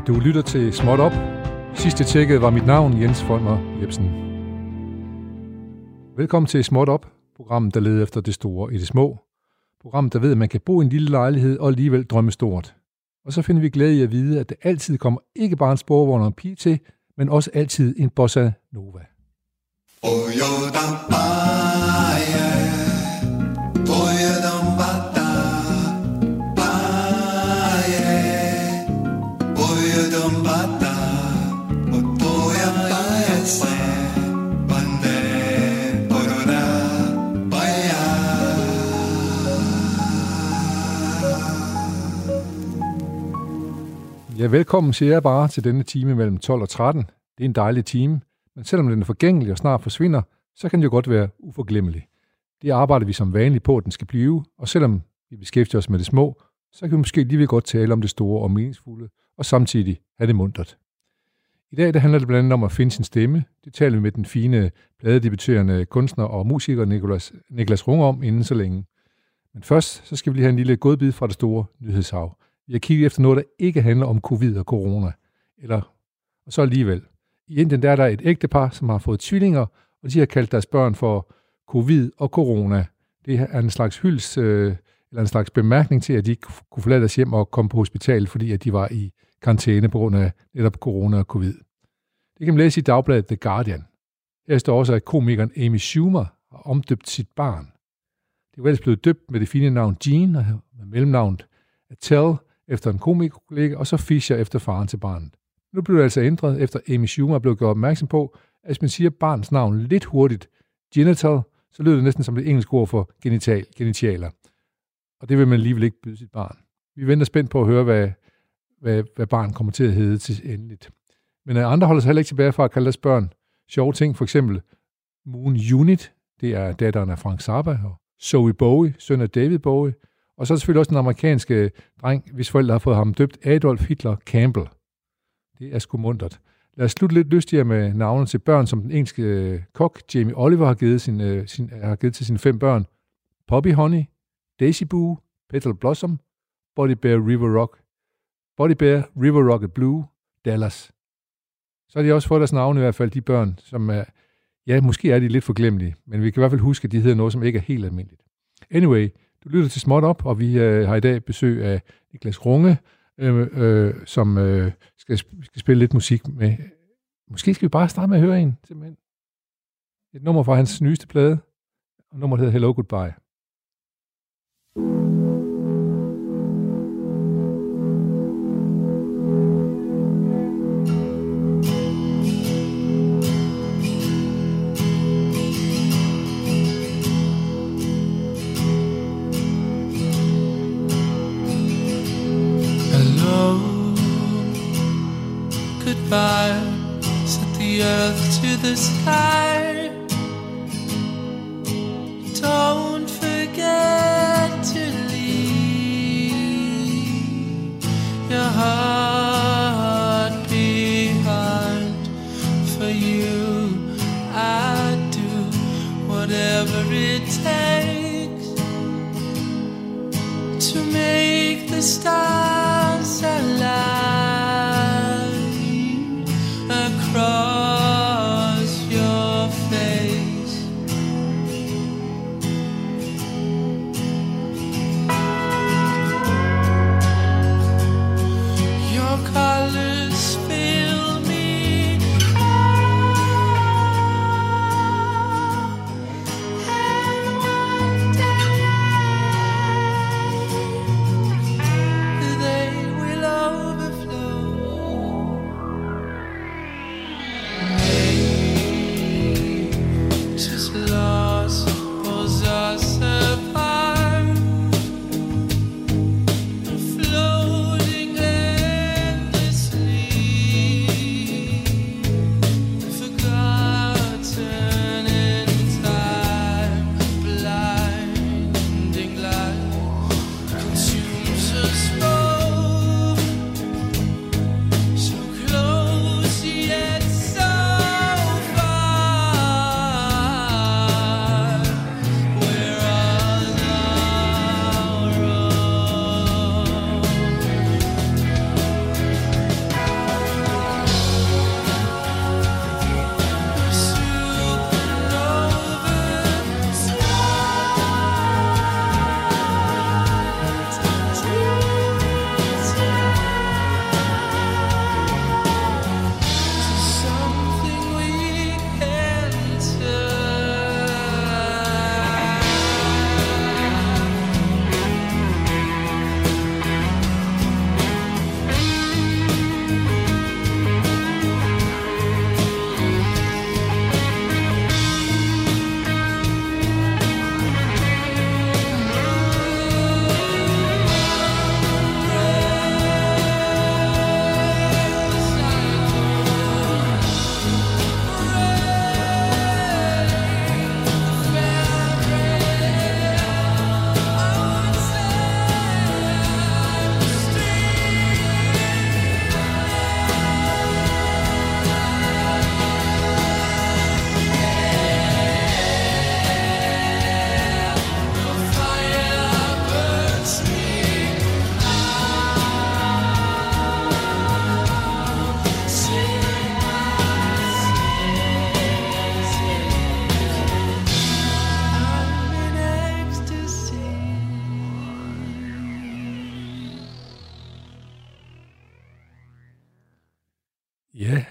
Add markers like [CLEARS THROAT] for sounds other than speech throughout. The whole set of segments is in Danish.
Du lytter til Småt Op. Sidste tjekket var mit navn Jens Folmer Jebsen. Velkommen til Småt Op, programmet der leder efter det store i det små. Programmet der ved, at man kan bo i en lille lejlighed og alligevel drømme stort. Og så finder vi glæde i at vide, at det altid kommer ikke bare en sporvogn og en pige til, men også altid en bossa nova. Oh, yo, da, Ja, velkommen siger jeg bare til denne time mellem 12 og 13. Det er en dejlig time, men selvom den er forgængelig og snart forsvinder, så kan den jo godt være uforglemmelig. Det arbejder vi som vanligt på, at den skal blive, og selvom vi beskæftiger os med det små, så kan vi måske lige godt tale om det store og meningsfulde, og samtidig have det muntert. I dag det handler det blandt andet om at finde sin stemme. Det taler vi med den fine pladedebuterende kunstner og musiker Niklas, Niklas Runge om inden så længe. Men først så skal vi lige have en lille godbid fra det store nyhedshav. Vi har kigget efter noget, der ikke handler om covid og corona. Eller, og så alligevel. I Indien der er der et ægtepar, som har fået tvillinger, og de har kaldt deres børn for covid og corona. Det er en slags hyls, øh, eller en slags bemærkning til, at de ikke kunne forlade deres hjem og komme på hospitalet, fordi at de var i karantæne på grund af netop corona og covid. Det kan man læse i dagbladet The Guardian. Her står også, at komikeren Amy Schumer har omdøbt sit barn. Det var ellers blevet døbt med det fine navn Jean og med mellemnavnet Attell, efter en komikerkollega, og så Fischer efter faren til barnet. Nu blev det altså ændret, efter Amy Schumer blev gjort opmærksom på, at hvis man siger barns navn lidt hurtigt, genital, så lyder det næsten som det engelske ord for genital, genitaler. Og det vil man alligevel ikke byde sit barn. Vi venter spændt på at høre, hvad, hvad, hvad barn kommer til at hedde til endeligt. Men øh, andre holder sig heller ikke tilbage fra at kalde deres børn sjove ting. For eksempel Moon Unit, det er datteren af Frank Zappa, og Zoe Bowie, søn af David Bowie, og så er selvfølgelig også den amerikanske dreng, hvis forældre har fået ham døbt Adolf Hitler Campbell. Det er sgu muntert. Lad os slutte lidt lystigere med navnet til børn, som den engelske øh, kok Jamie Oliver har givet, sin, øh, sin, øh, har givet til sine fem børn. Poppy Honey, Daisy Boo, Petal Blossom, Body Bear River Rock, Body Bear River Rocket Blue, Dallas. Så har de også fået deres navne i hvert fald, de børn, som er, ja, måske er de lidt forglemmelige, men vi kan i hvert fald huske, at de hedder noget, som ikke er helt almindeligt. Anyway, du lytter til Småt Op, og vi øh, har i dag besøg af Niklas Runge, øh, øh, som øh, skal, skal spille lidt musik med. Måske skal vi bare starte med at høre en, simpelthen. Et nummer fra hans nyeste plade, og nummeret hedder Hello Goodbye. The sky.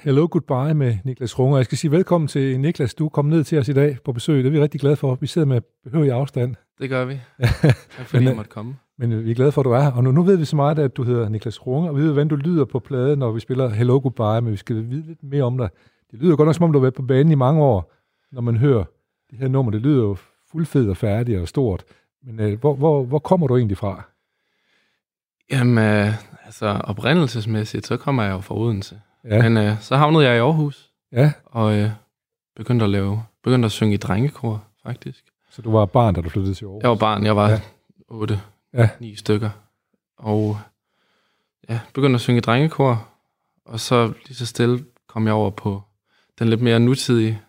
Hello goodbye med Niklas Runger. Jeg skal sige velkommen til Niklas. Du kommet ned til os i dag på besøg. Det er vi rigtig glade for. Vi sidder med behørig afstand. Det gør vi. [LAUGHS] tak fordi jeg måtte komme. Men øh, vi er glade for, at du er her. Og nu, nu ved vi så meget, at du hedder Niklas Runger, og vi ved, hvordan du lyder på pladen, når vi spiller Hello Goodbye, men vi skal vide lidt mere om dig. Det lyder godt nok, som om du har været på banen i mange år, når man hører det her nummer. Det lyder jo fuldfed og færdigt og stort. Men øh, hvor, hvor, hvor kommer du egentlig fra? Jamen, øh, altså oprindelsesmæssigt, så kommer jeg jo fra Odense. Ja. Men øh, så havnede jeg i Aarhus. Ja. Og øh, begyndte at lave, begyndte at synge i drengekor, faktisk. Så du var barn, da du flyttede til Aarhus? Jeg var barn, jeg var ja. 8, ja. 9 stykker. Og ja, begyndte at synge i drengekor. Og så lige så stille kom jeg over på den lidt mere nutidige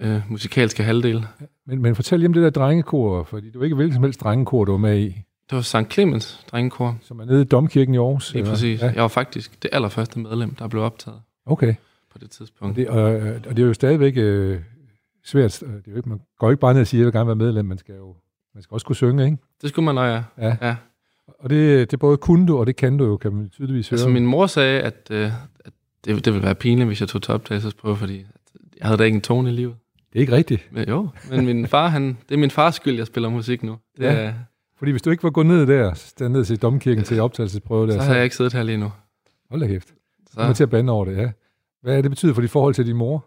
øh, musikalske halvdel. Men, men fortæl lige om det der drengekor, fordi det var ikke hvilket som helst drengekor, du var med i. Det var St. Clemens drengekor. Som er nede i Domkirken i Aarhus? Lige præcis. Ja. Jeg var faktisk det allerførste medlem, der blev optaget. Okay. På det tidspunkt. Og det, og, og det er jo stadigvæk øh, svært. Det er jo ikke, man går ikke bare ned og siger, at jeg vil gerne være medlem. Man skal jo man skal også kunne synge, ikke? Det skulle man, ja. ja. ja. Og det, det både kunne du, og det kan du jo, kan man tydeligvis høre. Altså min mor sagde, at, øh, at det, det ville være pinligt, hvis jeg tog til optagelsesprøve, fordi jeg havde da ikke en tone i livet. Det er ikke rigtigt. Men, jo, men min far, han, det er min fars skyld, jeg spiller musik nu. Det ja. Er, fordi hvis du ikke var gået ned der, der ned til domkirken til optagelsesprøve der, så, så har jeg ikke siddet her lige nu. Hold da hæft. Så kommer til at bande over det, ja. Hvad er det betyder for dit forhold til din mor?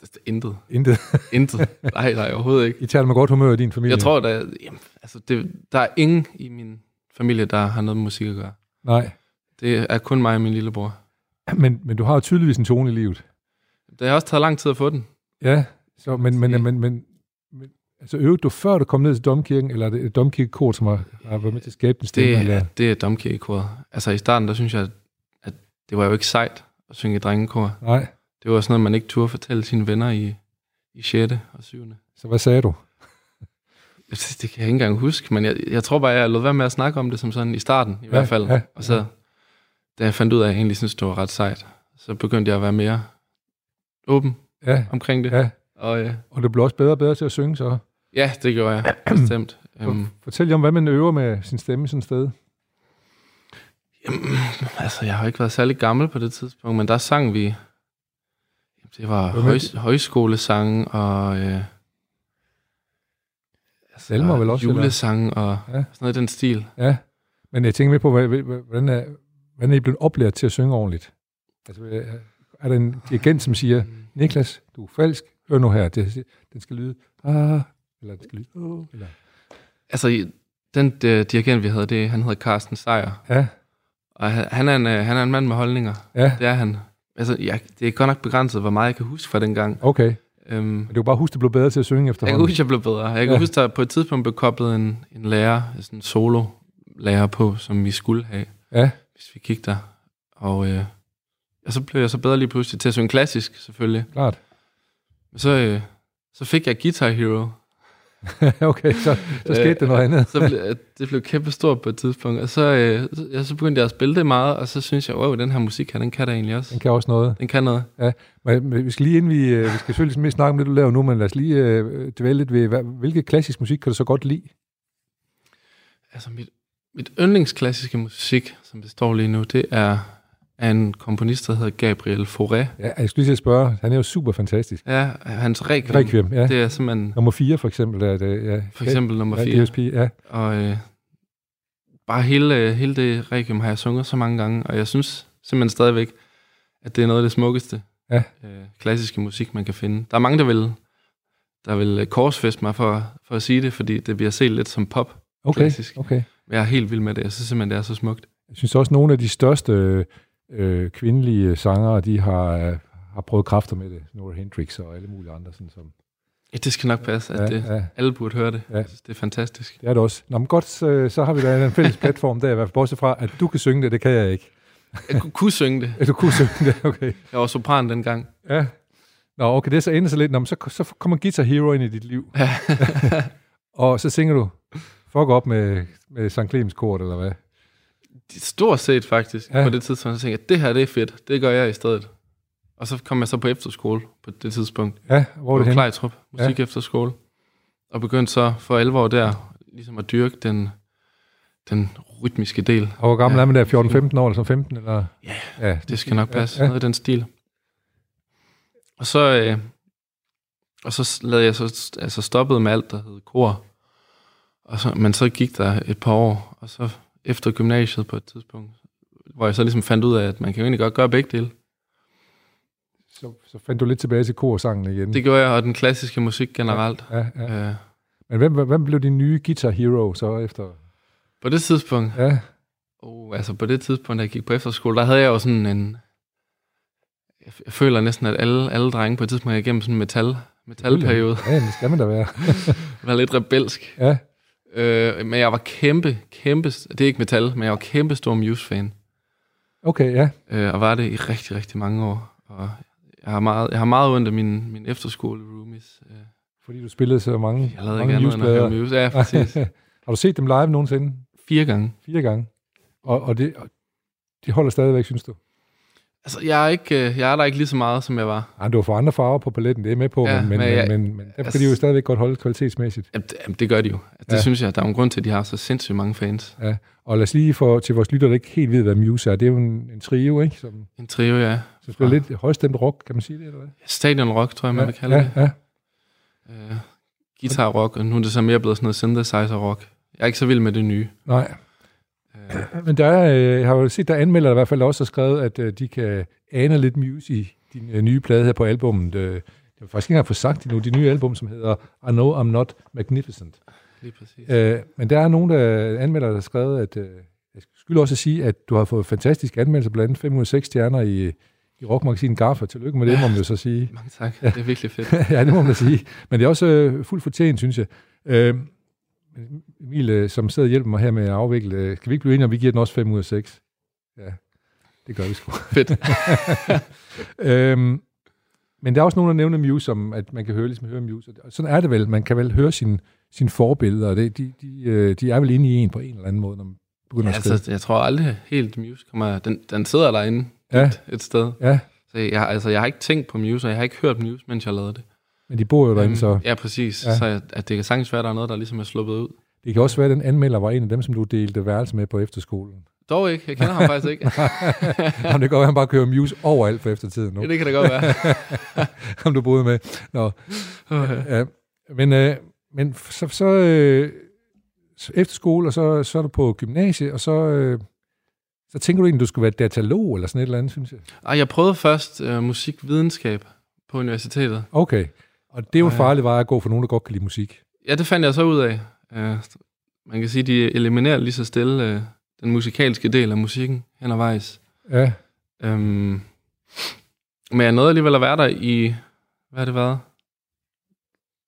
Det er intet. Intet? [LAUGHS] intet. Nej, nej, overhovedet ikke. I tager med godt humør i din familie? Jeg tror, der, jamen, altså, det, der er ingen i min familie, der har noget med musik at gøre. Nej. Det er kun mig og min lillebror. Men, men du har jo tydeligvis en tone i livet. Det har også taget lang tid at få den. Ja, så, men, men, men, men altså øvede du før du kom ned til domkirken, eller er det domkirkekort, som har, har været med til at skabe den stemme? Det, eller? det er domkirkekoret. Altså i starten, der synes jeg, at det var jo ikke sejt at synge i drengekor. Nej. Det var sådan noget, man ikke turde fortælle sine venner i, i 6. og 7. Så hvad sagde du? Det kan jeg ikke engang huske, men jeg, jeg tror bare, jeg lod være med at snakke om det som sådan i starten, i ja, hvert fald. Ja, og så, ja. da jeg fandt ud af, at jeg egentlig synes, det var ret sejt, så begyndte jeg at være mere åben ja, omkring det. Ja. Og, ja. og du blev også bedre og bedre til at synge, så? Ja, det gjorde jeg, [CLEARS THROAT] bestemt. Um, Fortæl lige om, hvad man øver med sin stemme sådan et sted. Jamen, altså, jeg har ikke været særlig gammel på det tidspunkt, men der sang vi... Det var høj, højskolesange og... Øh, altså, Elmer vel også? Julesange og ja. sådan noget i den stil. Ja, men jeg tænker med på, hvordan er, hvordan er I blevet oplært til at synge ordentligt? Altså, er der en dirigent, som siger, mm. Niklas, du er falsk, hør nu her, det, den skal lyde, ah, eller den skal lyde, oh, eller... Altså, den uh, dirigent, vi havde, det, han hedder Carsten Sejer. Ja. Og han er, en, uh, han er en mand med holdninger. Ja. Det er han. Altså, ja, det er godt nok begrænset, hvor meget jeg kan huske fra den gang. Okay. Um, Men du kan bare huske, at du blev bedre til at synge efterhånden. Jeg kan huske, at jeg blev bedre. Jeg kan ja. huske, at på et tidspunkt blev koblet en, en lærer, sådan en solo-lærer på, som vi skulle have, ja. hvis vi kiggede der. Og, øh, og så blev jeg så bedre lige pludselig til at synge klassisk, selvfølgelig. Klart. Så, øh, så fik jeg Guitar Hero. [LAUGHS] okay, så, så skete øh, der noget andet. så ble, det blev kæmpe stort på et tidspunkt. Og så, øh, så, så begyndte jeg at spille det meget, og så synes jeg, wow, den her musik her, den kan da egentlig også. Den kan også noget. Den kan noget. Ja, men vi skal lige inden vi, øh, vi skal selvfølgelig mere snakke om det, du laver nu, men lad os lige øh, dvæle lidt ved, hvad, hvilke klassisk musik kan du så godt lide? Altså mit, mit yndlingsklassiske musik, som det står lige nu, det er af en komponist, der hedder Gabriel Fauré. Ja, jeg skulle lige spørge, han er jo super fantastisk. Ja, hans Requiem, Requiem ja. det er simpelthen... Nummer 4 for eksempel. Er det, ja. For eksempel nummer 4. Ja, DSP, ja. Og øh, bare hele, hele det Requiem har jeg sunget så mange gange, og jeg synes simpelthen stadigvæk, at det er noget af det smukkeste ja. øh, klassiske musik, man kan finde. Der er mange, der vil, der vil korsfeste mig for, for at sige det, fordi det bliver set lidt som pop okay, klassisk. Okay. Men jeg er helt vild med det. Jeg synes simpelthen, det er så smukt. Jeg synes også, nogle af de største øh, kvindelige sangere, de har, øh, har prøvet kræfter med det. Nora Hendrix og alle mulige andre. Sådan, som, ja, det skal nok passe, at ja, det, ja. alle burde høre det. Ja. Synes, det er fantastisk. Det er det også. Nå, men godt, så, så har vi da en fælles platform der, bortset fra, at du kan synge det, det kan jeg ikke. Jeg kunne synge det. Ja, du kunne synge det, okay. Jeg var sopran dengang. Ja. Nå, okay, det så ender så lidt. Nå, men så, så kommer Guitar Hero ind i dit liv. Ja. [LAUGHS] og så synger du Fuck op med, med St. Clemens kort, eller hvad? Stort set faktisk, ja. på det tidspunkt, så tænkte jeg, det her det er fedt, det gør jeg i stedet. Og så kom jeg så på efterskole på det tidspunkt. Ja, hvor er det henne? Klejtrup, musik ja. efterskole. Og begyndte så for 11 år der, ligesom at dyrke den, den rytmiske del. Og hvor gammel ja, er man der? 14-15 år eller så 15? Eller? Ja, ja, det skal nok passe. Ja, ja. Noget i den stil. Og så, øh, og så lavede jeg så altså stoppet med alt, der hed kor. Og så, men så gik der et par år, og så efter gymnasiet på et tidspunkt, hvor jeg så ligesom fandt ud af, at man kan jo egentlig godt gøre begge dele. Så, så fandt du lidt tilbage til korsangen igen? Det gjorde jeg, og den klassiske musik generelt. Ja, ja, ja. Øh. Men hvem, hvem blev din nye guitar hero så efter? På det tidspunkt? Ja. Oh, altså på det tidspunkt, da jeg gik på efterskole, der havde jeg jo sådan en... Jeg, jeg føler næsten, at alle, alle drenge på et tidspunkt er igennem sådan en metal, metalperiode. Ja, det skal man da være. [LAUGHS] var lidt rebelsk. Ja. Øh, men jeg var kæmpe, kæmpe... Det er ikke metal, men jeg var kæmpe stor Muse-fan. Okay, ja. Øh, og var det i rigtig, rigtig mange år. Og jeg har meget, jeg har meget ondt af min, min efterskole roomies. Øh. Fordi du spillede så mange Jeg lavede ikke andet end Muse. Ja, præcis. [LAUGHS] har du set dem live nogensinde? Fire gange. Fire gange. Og, og det, de holder stadigvæk, synes du? Altså, jeg er, ikke, øh, jeg er der ikke lige så meget, som jeg var. Ej, du har fået andre farver på paletten, det er med på, ja, men, men, men, men, men derfor altså, kan de jo stadigvæk godt holde kvalitetsmæssigt. Jamen, det, det gør de jo. Altså, det ja. synes jeg, der er en grund til, at de har så sindssygt mange fans. Ja, og lad os lige for, til vores lytter, der ikke helt ved, hvad Muse er. Det er jo en, en trio, ikke? Som, en trio, ja. Så spiller lidt højstemt rock, kan man sige det, eller hvad? Stadion rock, tror jeg, man ja, vil kalde ja, det. Ja, uh, guitar rock, og nu er det så mere blevet sådan noget synthesizer rock. Jeg er ikke så vild med det nye. Nej. Uh, [CLEARS THROAT] Men der er, jeg har jo set, der anmelder der i hvert fald også har skrevet, at de kan ane lidt Muse i din nye plade her på albummet. Det har faktisk ikke engang fået sagt endnu, de nye album, som hedder I Know I'm Not Magnificent. Lige præcis. Uh, men der er nogen, der anmelder, der har skrevet, at jeg skulle også sige, at du har fået fantastisk anmeldelser, blandt andet 506 stjerner i, i rockmagasinet Garfa. Tillykke med det, ja, må man jo så sige. Mange tak. Ja. Det er virkelig fedt. [LAUGHS] ja, det må man sige. Men det er også øh, fuldt fortjent, synes jeg. Øh, Emil, øh, som sidder og hjælper mig her med at afvikle, øh, skal vi ikke blive enige om, vi giver den også 5 ud af 6? Ja, det gør vi sgu. [LAUGHS] Fedt. [LAUGHS] øhm, men der er også nogen, der nævner Muse, som at man kan høre, ligesom høre Muse. Og sådan er det vel. Man kan vel høre sine sin forbilleder, og det, de, de, øh, de er vel inde i en på en eller anden måde, når man begynder ja, at skrive. Altså, jeg tror aldrig helt Muse kommer... Den, den sidder derinde ja. et, et sted. Ja. Så jeg, altså, jeg har ikke tænkt på Muse, og jeg har ikke hørt Muse, mens jeg lavede det. Men de bor jo derinde, så... Ja, præcis. Ja. Så at det kan sagtens være, at der er noget, der ligesom er sluppet ud. Det kan også være, at den anmelder var en af dem, som du delte værelse med på efterskolen. Dog ikke. Jeg kender ham faktisk ikke. [LAUGHS] Om det går, at han bare kører Muse overalt for eftertiden nu. Ja, det kan det godt være. [LAUGHS] Om du boede med. Nå. Okay. Ja, men, øh, men så, så øh, efter skole, og så, så er du på gymnasiet, og så, øh, så tænker du egentlig, du skulle være datalog eller sådan et eller andet, synes jeg? Ej, jeg prøvede først øh, musikvidenskab på universitetet. Okay, og det er jo farligt var at gå for nogen, der godt kan lide musik. Ja, det fandt jeg så ud af. Man kan sige, de eliminerer lige så stille øh, den musikalske del af musikken hen vejs. Ja. Øhm, men jeg nåede alligevel at være der i, hvad har det været?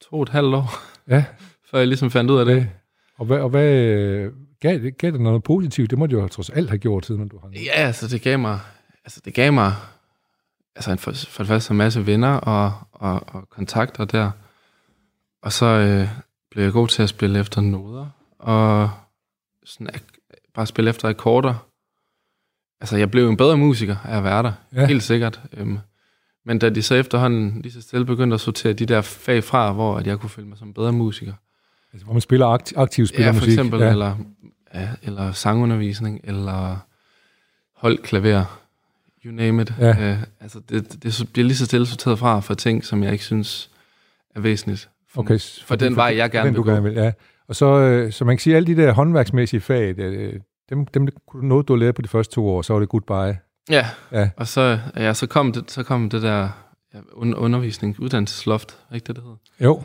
To og et halvt år. Ja. [LAUGHS] Før jeg ligesom fandt ud af det. Og hvad, og hvad gav, det, gav det noget positivt? Det må du jo trods alt have gjort, siden du har... Ja, altså det gav mig, altså det gav mig altså for, for det første en masse venner og, og, og kontakter der. Og så øh, blev jeg god til at spille efter noder, og sådan, bare spille efter akkorder. Altså, jeg blev en bedre musiker af at være der, ja. helt sikkert. Øhm, men da de så efterhånden lige så stille begyndte at sortere de der fag fra, hvor at jeg kunne føle mig som en bedre musiker, Altså, hvor man spiller aktiv, aktiv spiller ja, musik. for eksempel, ja. eller, ja, eller sangundervisning, eller holdklaver, you name it. Ja. Uh, altså, det, det bliver lige så stille sorteret fra for ting, som jeg ikke synes er væsentligt. For, okay, for, for den vej, jeg gerne den, vil du gerne vil, ja. Og så, øh, så man kan sige, alle de der håndværksmæssige fag, det, dem, dem kunne noget, du lære på de første to år, så var det goodbye. Ja, ja. og så, ja, så, kom det, så kom det der ja, undervisning, uddannelsesloft, ikke det, det hedder? Jo.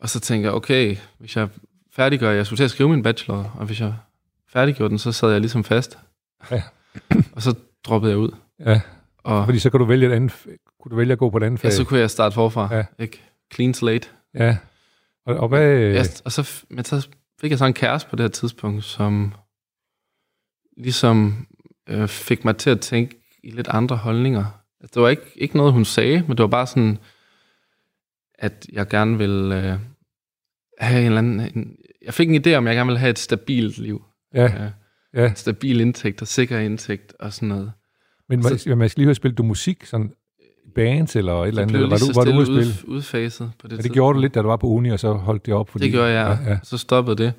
Og så tænkte jeg, okay, hvis jeg færdiggør, jeg skulle til at skrive min bachelor, og hvis jeg færdiggjorde den, så sad jeg ligesom fast. Ja. og så droppede jeg ud. Ja, og, fordi så kan du vælge et andet, kunne du vælge at gå på et andet fag. Ja, så kunne jeg starte forfra. Ja. Ikke? Clean slate. Ja. Og, og hvad... Ja, og så, men så fik jeg så en kæreste på det her tidspunkt, som ligesom øh, fik mig til at tænke i lidt andre holdninger. Altså, det var ikke, ikke noget, hun sagde, men det var bare sådan, at jeg gerne ville øh, have en eller anden... En, jeg fik en idé om, at jeg gerne ville have et stabilt liv. Ja. ja. ja. Stabil indtægt og sikker indtægt og sådan noget. Men så, man skal lige høre, spillet du musik sådan bands eller et eller andet? Eller var du, var du ude ud, udfaset på det ja, det gjorde du lidt, da du var på uni, og så holdt det op? Fordi, det gjorde jeg, ja, ja. så stoppede det.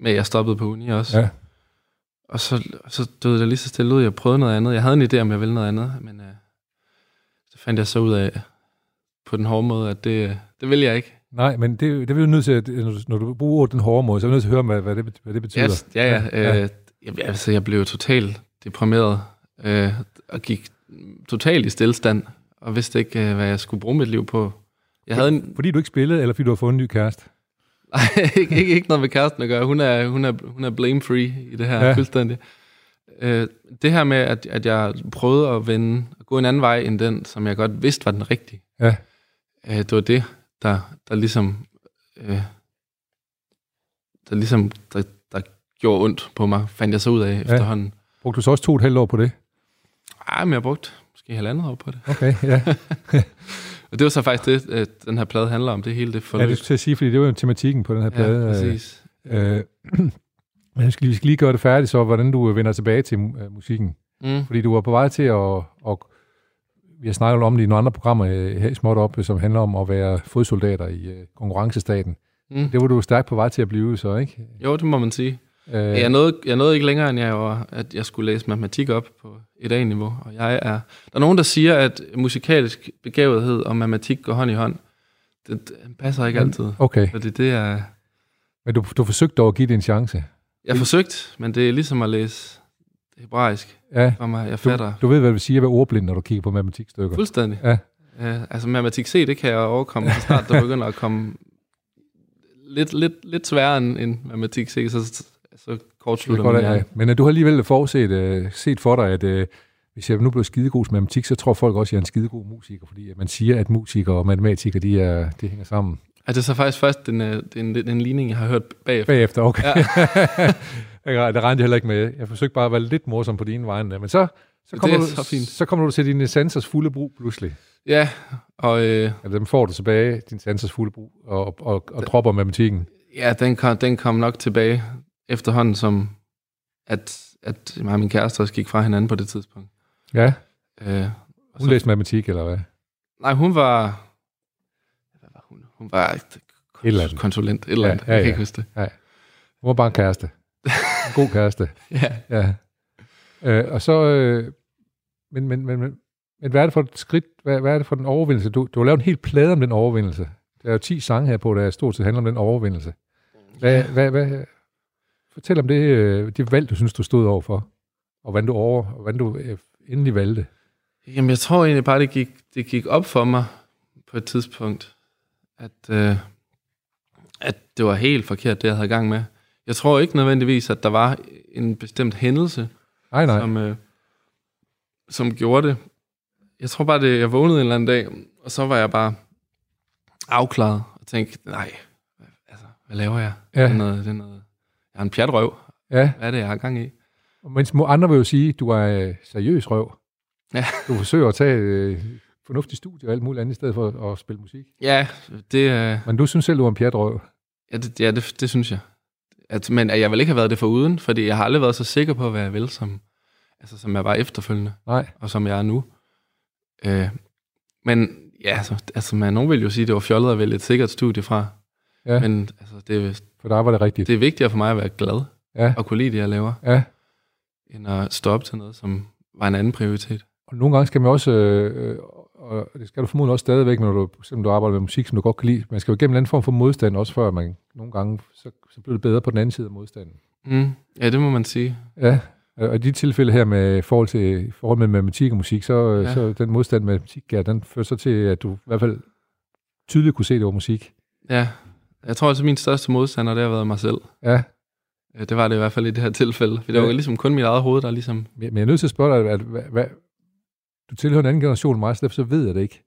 Men jeg stoppede på uni også. Ja. og så, så døde det lige så stille ud, jeg prøvede noget andet. Jeg havde en idé om, jeg ville noget andet, men øh, så fandt jeg så ud af, på den hårde måde, at det, det vil jeg ikke. Nej, men det, det er vi jo nødt til, at, når du bruger den hårde måde, så er vi nødt til at høre, hvad, hvad, det, hvad det betyder. Yes, ja, ja. ja. Øh, jeg, altså, jeg blev totalt deprimeret øh, og gik totalt i stillestand, og vidste ikke, øh, hvad jeg skulle bruge mit liv på. Jeg havde en... Fordi du ikke spillede, eller fordi du har fået en ny kæreste? [LAUGHS] Nej, ikke, ikke, ikke noget med kæresten at gøre. Hun er, hun er, hun er blame-free i det her, ja. fuldstændig. Øh, det her med, at, at jeg prøvede at vende, at gå en anden vej end den, som jeg godt vidste var den rigtige. Ja. Øh, det var det, der, der ligesom... Øh, der ligesom, der, der gjorde ondt på mig, fandt jeg så ud af ja. efterhånden. Brugte du så også to og et halvt år på det? Ej, men jeg brugte måske halvandet år på det. Okay, ja. [LAUGHS] og det var så faktisk det, den her plade handler om, det hele det forløb. Ja, det skulle jeg sige, fordi det var jo tematikken på den her plade. Ja, præcis. Øh, [CLEARS THROAT] men skal, vi skal lige gøre det færdigt så, hvordan du vender tilbage til musikken. Mm. Fordi du var på vej til at, at vi har snakket om det i nogle andre programmer øh, her i Småt Op, som handler om at være fodsoldater i konkurrencestaten. Mm. Det var du stærkt på vej til at blive så, ikke? Jo, det må man sige. Øh, jeg, nåede, jeg nåede ikke længere, end jeg var, at jeg skulle læse matematik op på et A-niveau. Og jeg er, der er nogen, der siger, at musikalisk begavethed og matematik går hånd i hånd. Det, det passer ikke altid. Okay. Fordi det er... Men du, du forsøgte dog at give det en chance? Jeg har forsøgt, men det er ligesom at læse hebraisk ja. for mig. Jeg fatter. Du, du ved, hvad det vil sige at være ordblind, når du kigger på matematikstykker. Fuldstændig. Ja. Ja, altså matematik C, det kan jeg overkomme, så snart der [LAUGHS] begynder at komme lidt, lidt, lidt sværere end, end matematik C, så så kortslutter man ja. Men uh, du har alligevel forudset uh, set for dig, at uh, hvis jeg nu blev skidegod til matematik, så tror folk også, at jeg er en skidegod musiker, fordi man siger, at musikere og matematikere, de, er, de hænger sammen. Er det så faktisk først en, en, en, en ligning, jeg har hørt bagefter? Bagefter, okay. Ja. [LAUGHS] det regnede jeg heller ikke med. Jeg forsøgte bare at være lidt morsom på dine vegne. Men så, så kommer, du, så, fint. så kommer du til dine sansers fulde brug pludselig. Ja, og... Øh, ja, dem får du tilbage, din sansers fulde brug, og, og, og, og dropper matematikken. Ja, den kom, den kom nok tilbage efterhånden, som at, at mig og min kæreste også gik fra hinanden på det tidspunkt. Ja. Øh, hun så, læste matematik, eller hvad? Nej, hun var... Hvad var hun? Hun var et, et konsulent, et eller andet. Ja, ja, ja. Jeg kan ikke huske det. Ja. Hun var bare en kæreste. En god kæreste. [LAUGHS] ja. ja. Øh, og så... Øh, men, men, men, men, men hvad er det for et skridt? Hvad, hvad er det for den overvindelse? Du, du har lavet en hel plade om den overvindelse. Der er jo 10 sange her på, der stort set handler om den overvindelse. Hvad, ja. hvad, hvad, Fortæl om det, øh, det valg, du synes, du stod over for, og hvordan du, over, og hvordan du øh, endelig valgte. Jamen, jeg tror egentlig bare, det gik, det gik op for mig på et tidspunkt, at, øh, at det var helt forkert, det jeg havde gang med. Jeg tror ikke nødvendigvis, at der var en bestemt hændelse, nej, nej. Som, øh, som gjorde det. Jeg tror bare, det, jeg vågnede en eller anden dag, og så var jeg bare afklaret og tænkte, nej, altså, hvad laver jeg? Ja. Det, er noget, det er noget jeg er en pjatrøv. Ja. Hvad er det, jeg har gang i? Mens andre vil jo sige, at du er øh, seriøs røv. Ja. Du forsøger at tage øh, fornuftig studie og alt muligt andet, i stedet for at spille musik. Ja, det. Øh... Men du synes selv, du er en pjatrøv? Ja, det, ja, det, det synes jeg. At, men jeg vil ikke have været det for uden, fordi jeg har aldrig været så sikker på, hvad jeg vil, som, altså, som jeg var efterfølgende. Nej. Og som jeg er nu. Øh, men ja, altså, altså man, nogen vil jo sige, at det var fjollet at vælge et sikkert studie fra. Ja. Men altså, det, for der var det rigtigt. Det er vigtigere for mig at være glad ja. og kunne lide det, jeg laver, ja. end at stå op til noget, som var en anden prioritet. Og nogle gange skal man også, øh, og det skal du formodentlig også stadigvæk, når du, selvom du arbejder med musik, som du godt kan lide, man skal jo gennem en anden form for modstand, også før man nogle gange, så, så bliver det bedre på den anden side af modstanden. Mm. Ja, det må man sige. Ja, og i de tilfælde her med forhold til forhold med matematik og musik, så, ja. så den modstand med matematik, ja, den fører så til, at du i hvert fald tydeligt kunne se, at det var musik. Ja, jeg tror at min største modstander, det har været mig selv. Ja. Det var det i hvert fald i det her tilfælde. For det var ligesom kun mit eget hoved, der ligesom... Men jeg er nødt til at spørge dig, at, hvad, hvad, du tilhører en anden generation end mig, så derfor så ved jeg det ikke.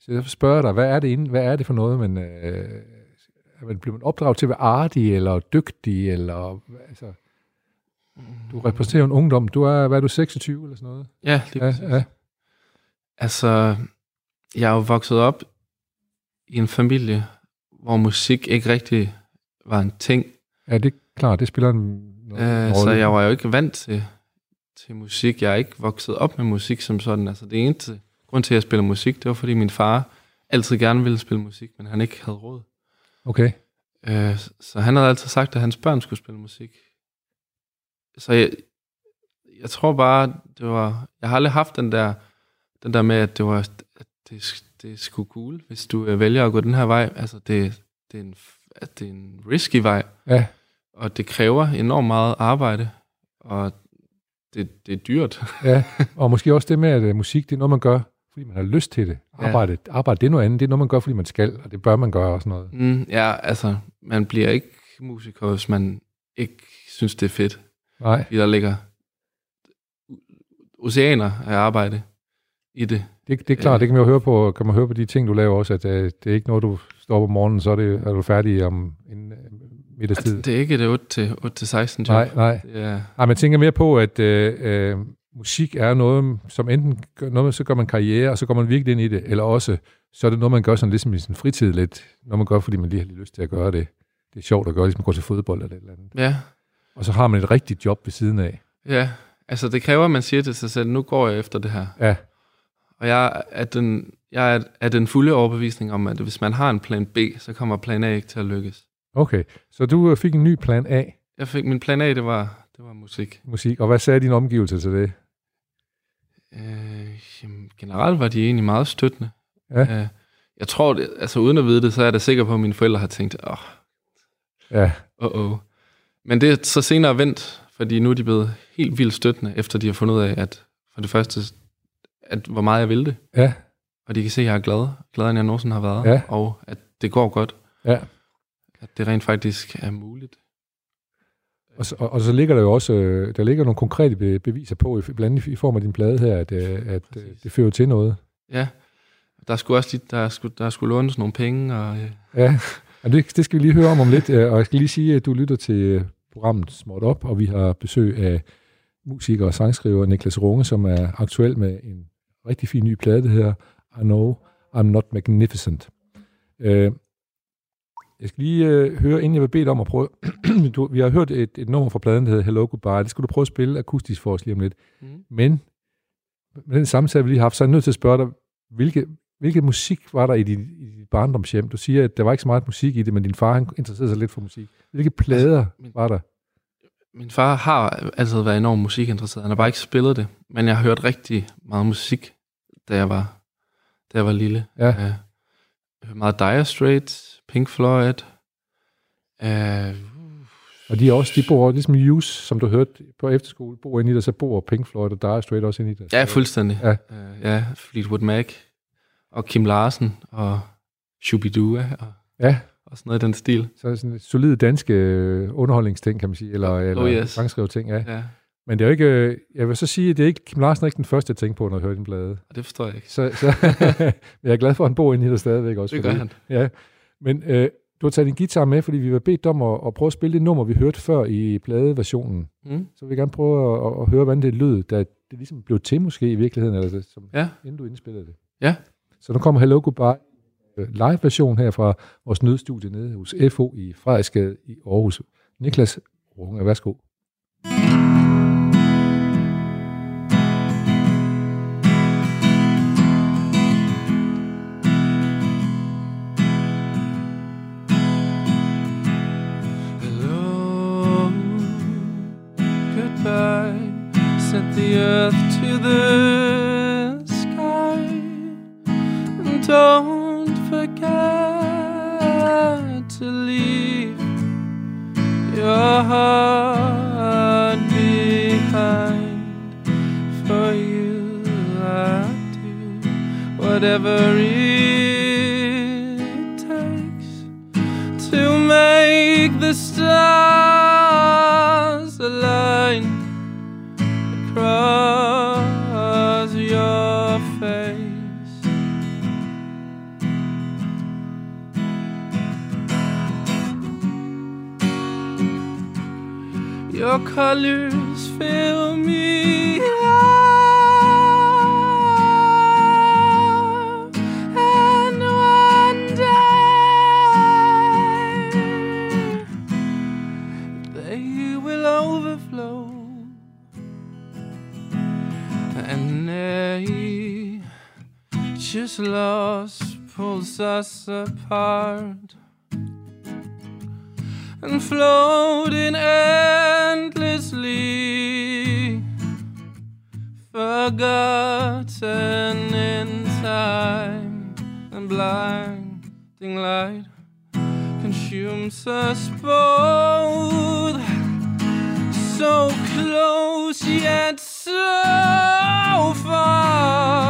Så jeg spørger dig, hvad er det, inden, hvad er det for noget, men øh, bliver man opdraget til at være artig, eller dygtig, eller altså, du repræsenterer en ungdom. Du er, hvad er du, 26 eller sådan noget? Ja, lige ja, ja. Altså, jeg er jo vokset op i en familie, hvor musik ikke rigtig var en ting. Ja, det er klart, det spiller en øh, Så jeg var jo ikke vant til, til musik. Jeg er ikke vokset op med musik som sådan. Altså det eneste grund til, at jeg spiller musik, det var fordi min far altid gerne ville spille musik, men han ikke havde råd. Okay. Øh, så han havde altid sagt, at hans børn skulle spille musik. Så jeg, jeg tror bare, det var... Jeg har aldrig haft den der, den der med, at det var... At det, det er sgu cool, hvis du øh, vælger at gå den her vej. Altså, det, det, er, en, at det er en risky vej. Ja. Og det kræver enormt meget arbejde. Og det, det er dyrt. ja, [LAUGHS] og måske også det med, at uh, musik, det er noget, man gør, fordi man har lyst til det. Arbejde, ja. arbejde det er noget andet. Det er noget, man gør, fordi man skal, og det bør man gøre og sådan noget. Mm, ja, altså, man bliver ikke musiker, hvis man ikke synes, det er fedt. Nej. Fordi der ligger oceaner af arbejde i det. Det, det er klart, det kan man jo høre på, kan man høre på de ting, du laver også, at uh, det er ikke noget, du står op om morgenen, så er, det, er du færdig om en middagstid. Altså, det er ikke det 8 til, 8 til 16 job. Nej, nej. Det er, nej, man tænker mere på, at uh, uh, musik er noget, som enten gør noget, så gør man karriere, og så går man virkelig ind i det, eller også, så er det noget, man gør sådan ligesom i sin fritid lidt, når man gør, fordi man lige har lige lyst til at gøre det. Det er sjovt at gøre, ligesom at gå til fodbold eller et eller andet. Ja. Og så har man et rigtigt job ved siden af. Ja, altså det kræver, at man siger til sig selv, nu går jeg efter det her. Ja. Og jeg er den, jeg er, er den fulde overbevisning om, at hvis man har en plan B, så kommer plan A ikke til at lykkes. Okay, så du øh, fik en ny plan A. Jeg fik min plan A, det var, det var musik. Musik. Og hvad sagde din omgivelse til det? Øh, jamen, generelt var de egentlig meget støttende. Ja. Øh, jeg tror, det, altså uden at vide det, så er jeg da sikker på, at mine forældre har tænkt, åh, oh, ja. oh, oh. Men det er så senere vendt, fordi nu er de blevet helt vildt støttende, efter de har fundet ud af, at for det første, at hvor meget jeg vil det. Ja. Og de kan se, at jeg er glad, gladere end jeg nogensinde har været, Ja. og at det går godt. Ja. At det rent faktisk er muligt. Og så, og, og så ligger der jo også, øh, der ligger nogle konkrete be- beviser på, i- blandt andet i form af din plade her, at, øh, at øh, Præcis. det fører til noget. Ja, der skulle også lige, der skulle, der skulle lånes nogle penge, og Ja, og det, det skal vi lige høre om om lidt. Og jeg skal lige sige, at du lytter til programmet Småt Op, og vi har besøg af musiker og sangskriver Niklas Runge, som er aktuel med en rigtig fin ny plade, der hedder I Know I'm Not Magnificent. Øh, jeg skal lige øh, høre, inden jeg vil bede dig om at prøve... [CLEARS THROAT] du, vi har hørt et, et nummer fra pladen, der hedder Hello Goodbye. Det skal du prøve at spille akustisk for os lige om lidt. mm. Men med den samtale, vi lige har haft, så er jeg nødt til at spørge dig, hvilke, hvilke musik var der i dit, i dit barndomshjem? Du siger, at der var ikke så meget musik i det, men din far han interesserede sig lidt for musik. Hvilke plader min- var der? min far har altid været enormt musikinteresseret. Han har bare ikke spillet det, men jeg har hørt rigtig meget musik, da jeg var, da jeg var lille. Ja. Øh, hørte meget Dire Straits, Pink Floyd, øh, Og de, er også, de bor ligesom Hughes, som du hørte på efterskole, bor inde i det, så bor Pink Floyd og Dire Straits også inde i det. Ja, fuldstændig. Ja. Øh, ja, Fleetwood Mac og Kim Larsen og Shubidua og, Ja, og sådan noget i den stil. så sådan solid danske øh, underholdningsting, kan man sige, eller, eller Oh, yes. sangskriverting, ja. Ja, Men det er jo ikke, øh, jeg vil så sige, at det er ikke, Kim Larsen er ikke den første, jeg tænker på, når jeg hører din plade. og det forstår jeg ikke. Så, så [LAUGHS] men jeg er glad for, at han bor inde i det stadigvæk også. Det gør fordi- han. Ja, men øh, du har taget din guitar med, fordi vi var bedt om at, at prøve at spille det nummer, vi hørte før i pladeversionen. Mm. Så vil vi gerne prøve at, at, at høre, hvordan det lød, da det ligesom blev til måske i virkeligheden, eller det, som, Ja. inden du indspillede det. Ja. Så nu kommer Hello Goodbye øh, live-version her fra vores nødstudie nede hos FO i Frederiksgade i Aarhus. Niklas Runge, værsgo. Hello, time and blinding light consumes us both. So close yet so far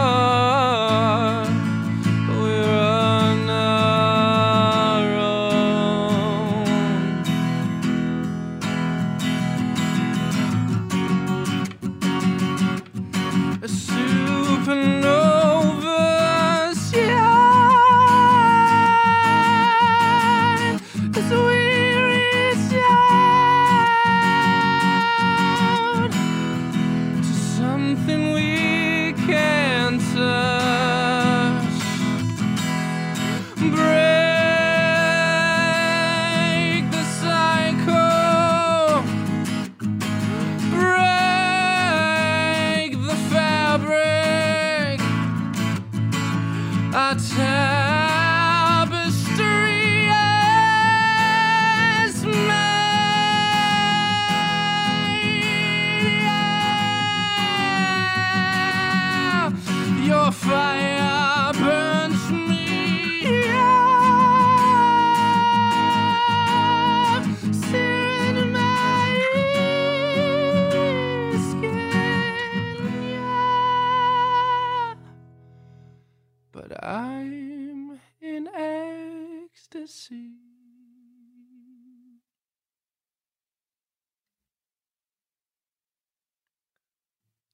ecstasy.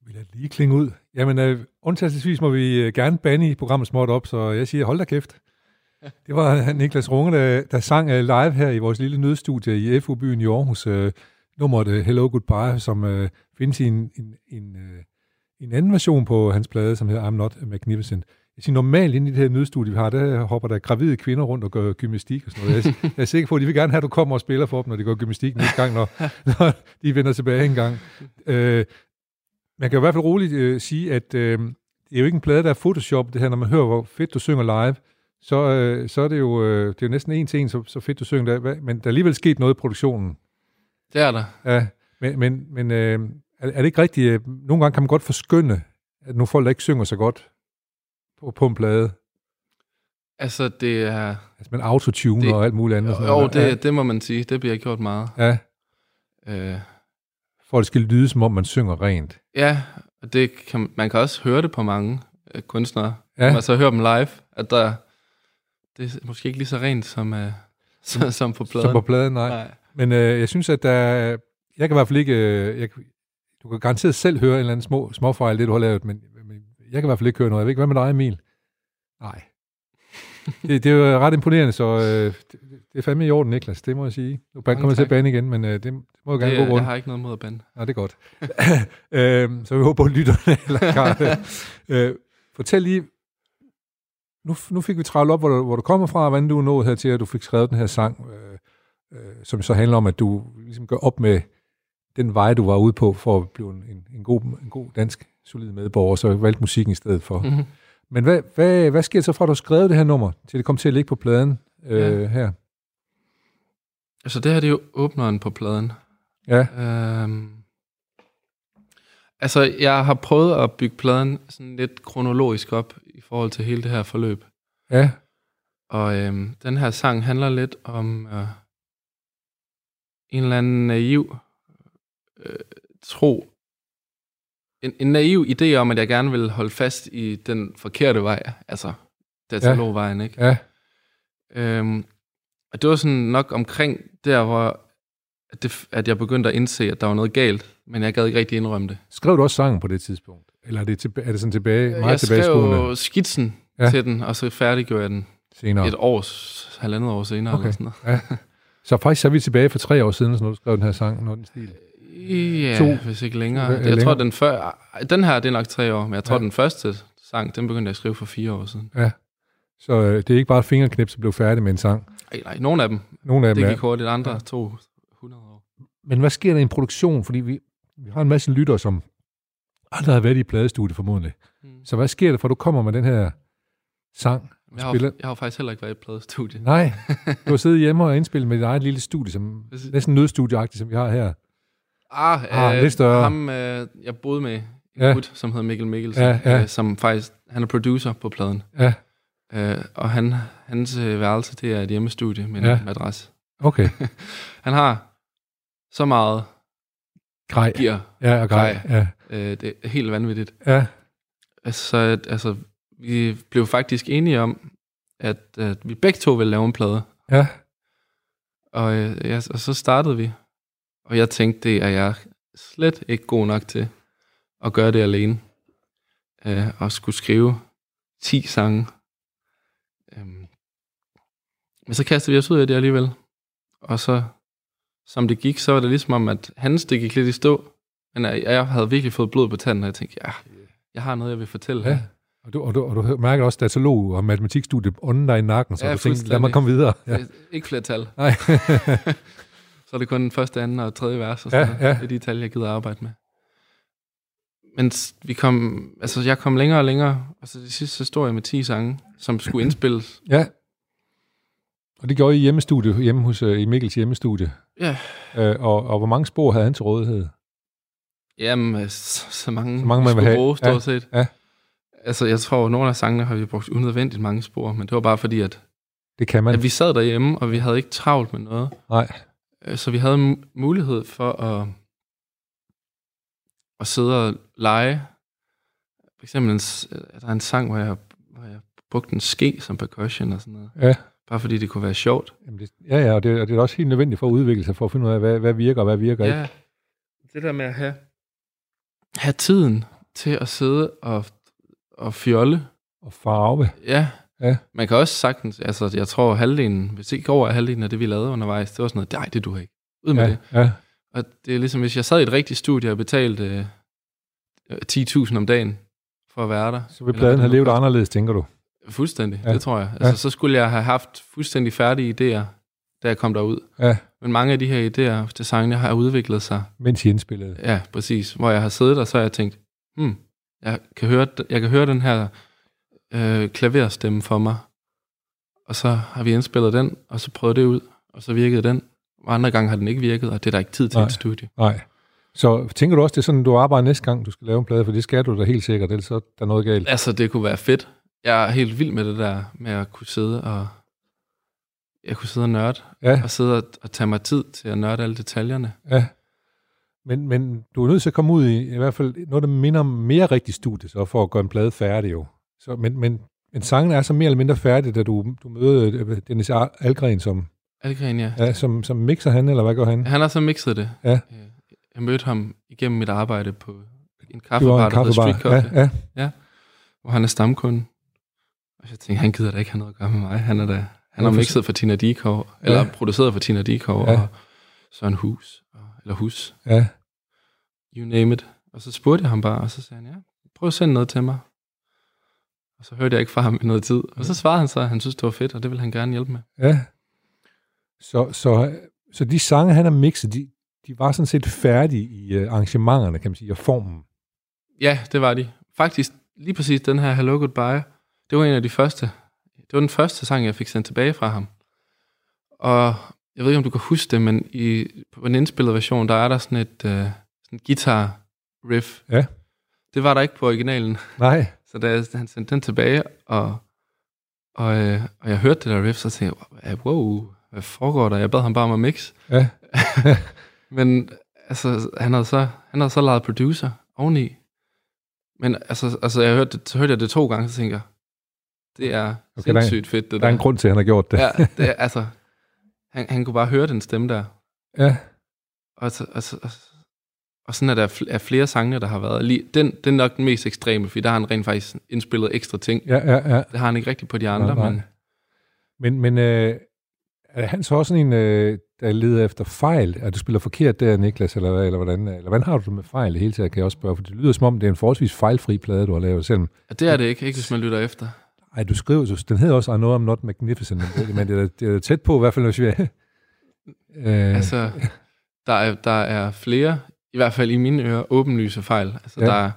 Vi lader lige klinge ud. Jamen, øh, undtagelsesvis må vi øh, gerne bande i programmet småt op, så jeg siger, hold da kæft. [LAUGHS] Det var Niklas Runge, der, der sang øh, live her i vores lille nødstudie i FU-byen i Aarhus. Øh, nummeret øh, Hello Goodbye, som øh, findes i en, en, en, øh, en anden version på hans plade, som hedder I'm Not Magnificent. Jeg siger, normalt inde i det her nødstudie, vi har, der hopper der gravide kvinder rundt og gør gymnastik og sådan noget. Jeg, jeg er sikker på, at de vil gerne have, at du kommer og spiller for dem, når de går gymnastik næste gang, når, når de vender tilbage en gang. Øh, man kan i hvert fald roligt øh, sige, at øh, det er jo ikke en plade, der er Photoshop, det her, når man hører, hvor fedt du synger live, så, øh, så er det jo, øh, det er jo næsten en til en, så, så fedt du synger der, men der er alligevel sket noget i produktionen. Det er der. Ja, men, men, men øh, er, er det ikke rigtigt, øh, nogle gange kan man godt forskynde, at nogle folk, der ikke synger så godt på, på en plade, Altså, det er... altså man autotune Det- og alt muligt andet. og sådan Jo, det, det må man sige. Det bliver gjort meget. Ja, ja, Øh, for at det skal lyde, som om man synger rent. ja, og det kan, man kan også høre det på mange øh, kunstnere. Ja. Ja. Når man så hører dem live, at der, det er måske ikke lige så rent som, øh, som, [LAUGHS] som på pladen. Så på pladen, nej. Nej. Men øh, jeg synes, at der, jeg kan i hvert fald ikke, øh, jeg, du kan garanteret selv høre en eller anden små, småfejl, det du har lavet, men jeg kan i hvert fald ikke høre noget. Jeg ved ikke, hvad med dig, Emil? Nej. [LAUGHS] Det, det er jo ret imponerende, så øh, det, det er fandme i orden, Niklas, det må jeg sige. Nu kommer jeg til at bane igen, men øh, det, må jeg gerne Det, gå jeg rundt. har ikke noget mod at bande. Ja, det er godt. [LAUGHS] øhm, så vi håber, at lytterne [LAUGHS] eller Karl, øh, Fortæl lige, nu, nu fik vi travlt op, hvor du, hvor du kommer fra, og hvordan du er nået her til, at du fik skrevet den her sang, øh, øh, som så handler om, at du ligesom gør op med den vej, du var ude på, for at blive en, en, god, en god dansk, solid medborger, og så valgte musikken i stedet for. Mm-hmm. Men hvad, hvad, hvad sker så fra, at du har skrevet det her nummer, til det kom til at ligge på pladen øh, Ja. her? Altså, det her det er jo åbneren på pladen. Ja, Øhm, altså, jeg har prøvet at bygge pladen sådan lidt kronologisk op i forhold til hele det her forløb. ja, Og øhm, den her sang handler lidt om øh, en eller anden naiv øh, tro. En, en naiv idé om, at jeg gerne vil holde fast i den forkerte vej. Altså, datalogvejen, ikke? ja, Øhm, og det var sådan nok omkring der, hvor at, det, at jeg begyndte at indse, at der var noget galt, men jeg gad ikke rigtig indrømme det. Skrev du også sangen på det tidspunkt? Eller er det, tilba- er det sådan tilbage, meget jeg tilbage skrev skitsen Ja. ja. til den, og så færdiggjorde jeg den senere? et års, halvandet år senere. Okay. Eller sådan noget. Så faktisk så er vi tilbage for tre år siden, når du skrev den her sang, når den stil. Ja, To. to. hvis ikke længere. Ja, Jeg længere. tror, den før... Den her, det er nok tre år, men jeg tror, Ja. ja. den første sang, den begyndte jeg at skrive for fire år siden. Så øh, det er ikke bare et fingerknips, at blive færdig med en sang. Ej, nej, nogle af dem, Nogle af dem det gik hurtigt. Andre Ja. ja. tog 100 år. Men hvad sker der i en produktion? Fordi vi, vi har en masse lyttere, som aldrig har været i et pladestudie formodentlig. Mm. Så hvad sker der, for du kommer med den her sang? Jeg har, spiller- jeg har faktisk heller ikke været i et pladestudie. Nej, [LAUGHS] du har siddet hjemme og indspillet med dit eget lille studie, som næsten nødstudieagtigt, som vi har her. Ah, Ah, øh, lidt større. Ham, øh, jeg boede med en ja. gut, som hedder Mikkel Mikkelsen, ja, ja. Øh, som faktisk, han er producer på pladen. Ja. Øh, og han, hans øh, værelse, det er et hjemmestudie med ja. en madras. Okay. [LAUGHS] han har så meget grej. gear. Ja, og grej. grej. Ja. Øh, det er helt vanvittigt. Ja. Altså, altså, vi blev faktisk enige om, at, at vi begge to ville lave en plade. Ja. Og, øh, ja, og så startede vi. Og jeg tænkte, det er jeg slet ikke god nok til at gøre det alene. Øh, og skulle skrive 10 sange. Øhm. Men så kastede vi os ud af det alligevel. Og så, som det gik, så var det ligesom om, at hans det gik lidt i stå. Men jeg, havde virkelig fået blod på tanden, og jeg tænkte, ja, jeg har noget, jeg vil fortælle ja. Og du, og, du, og du mærker også datalog og matematikstudiet ånden dig i nakken, så ja, du tænkte, lad mig komme videre. Ja. Ikke flere tal. Nej. [LAUGHS] så er det kun første, anden og tredje vers, og så ja, ja. det er de tal, jeg gider arbejde med. Men vi kom, altså jeg kom længere og længere, og så det sidste så stod jeg med 10 sange, som skulle [CLEARS THROAT] indspilles. Ja. Og det gjorde I hjemmestudie, hjemme hos uh, i Mikkels hjemmestudie. Ja. Uh, og, og hvor mange spor havde han til rådighed? Jamen, så, så mange, så mange man skulle bruge, stort ja. set. Ja. Altså, jeg tror, at nogle af sangene har vi brugt unødvendigt mange spor, men det var bare fordi, at, det kan man. at vi sad derhjemme, og vi havde ikke travlt med noget. Nej. Øh, så vi havde mulighed for at, at sidde og lege. For eksempel en, der er en sang, hvor jeg, hvor jeg brugte en ske som percussion og sådan noget. Ja. Bare fordi det kunne være sjovt. Jamen det, ja, ja, og det, og det er også helt nødvendigt for at udvikle sig, for at finde ud af, hvad, hvad virker og hvad virker ja. ikke. Det der med at have, have tiden til at sidde og og fjolle. Og farve. Ja. Ja. Man kan også sagtens, altså jeg tror halvdelen, hvis ikke over halvdelen af det, vi lavede undervejs, det var sådan noget, nej, det du ikke. Ud med ja, det. Ja. Og det er ligesom, hvis jeg sad i et rigtigt studie og betalte øh, 10.000 om dagen for at være der. Så vil pladen have levet anderledes, tænker du? Fuldstændig, ja. det tror jeg. Altså, ja. Så skulle jeg have haft fuldstændig færdige idéer, da jeg kom derud. Ja. Men mange af de her idéer til sangene har udviklet sig. Mens I indspillede. Ja, præcis. Hvor jeg har siddet og så har jeg tænkt, hmm, jeg kan høre, jeg kan høre den her øh, klaverstemme for mig. Og så har vi indspillet den, og så prøvet det ud, og så virkede den. Og andre gange har den ikke virket, og det er der ikke tid til nej, et studie. Nej. Så tænker du også, det er sådan, du arbejder næste gang, du skal lave en plade, for det skal du da helt sikkert, ellers så er der noget galt. Altså, det kunne være fedt. Jeg er helt vild med det der, med at kunne sidde og jeg kunne sidde og nørde, ja. og sidde og, og tage mig tid til at nørde alle detaljerne. Ja. Men, men du er nødt til at komme ud i, i hvert fald noget, der minder om mere rigtig studie, så for at gøre en plade færdig jo. Så, men, men, men sangen er så mere eller mindre færdig, da du, du møder øh, Dennis Algren som... Algren, ja. ja som, som mixer han, eller hvad gør han? Han har så mixet det. Ja. Øh, jeg mødte ham igennem mit arbejde på en kaffebar, en kaffebar. der Street Coffee. Ja, ja. ja, hvor han er stamkunde. Og jeg tænkte, han gider da ikke have noget at gøre med mig. Han er da, han har mixet for Tina Dikov, ja. eller produceret for Tina Dikov, ja. og Søren Hus, eller Hus. Ja you name it. Og så spurgte jeg ham bare, og så sagde han, ja, prøv at sende noget til mig. Og så hørte jeg ikke fra ham i noget tid. Og så svarede han så, at han synes, det var fedt, og det ville han gerne hjælpe med. Ja. Så, så, så de sange, han har mixet, de, de var sådan set færdige i uh, arrangementerne, kan man sige, og formen. Ja, det var de. Faktisk lige præcis den her Hello Goodbye, det var en af de første. Det var den første sang, jeg fik sendt tilbage fra ham. Og jeg ved ikke, om du kan huske det, men i, på en indspillet version, der er der sådan et, uh, sådan guitar riff. Ja. Det var der ikke på originalen. Nej. Så da han sendte den tilbage, og, og, øh, og jeg hørte det der riff, så tænkte jeg, wow, hvad foregår der? Jeg bad ham bare om at mix. Ja. [LAUGHS] Men altså, han havde så, han havde så lavet producer oveni. Men altså, altså jeg hørte, så hørte jeg det to gange, så tænkte jeg, det er okay, sindssygt fedt, det der. Der er en grund til, at han har gjort det. ja, det er, altså, han, han kunne bare høre den stemme der. Ja. Og altså, altså, altså og sådan er der er flere sange, der har været. Lige, den, den er nok den mest ekstreme, fordi der har han rent faktisk indspillet ekstra ting. Ja, ja, ja. Det har han ikke rigtigt på de andre. Nej, nej. Men, men øh, er han så også en, øh, der leder efter fejl? Er du spiller forkert der, Niklas, eller, eller hvordan? Eller hvordan har du det med fejl hele tiden, kan jeg også spørge? For det lyder som om, det er en forholdsvis fejlfri plade, du har lavet selv. Ja, det er det ikke, ikke hvis man lytter efter. Nej, du skriver, så den hedder også I know I'm not magnificent, men det er, det er tæt på, i hvert fald, hvis vi er... [LAUGHS] øh, altså, der er, der er flere i hvert fald i mine ører, åbenlyse fejl. Altså, ja. der er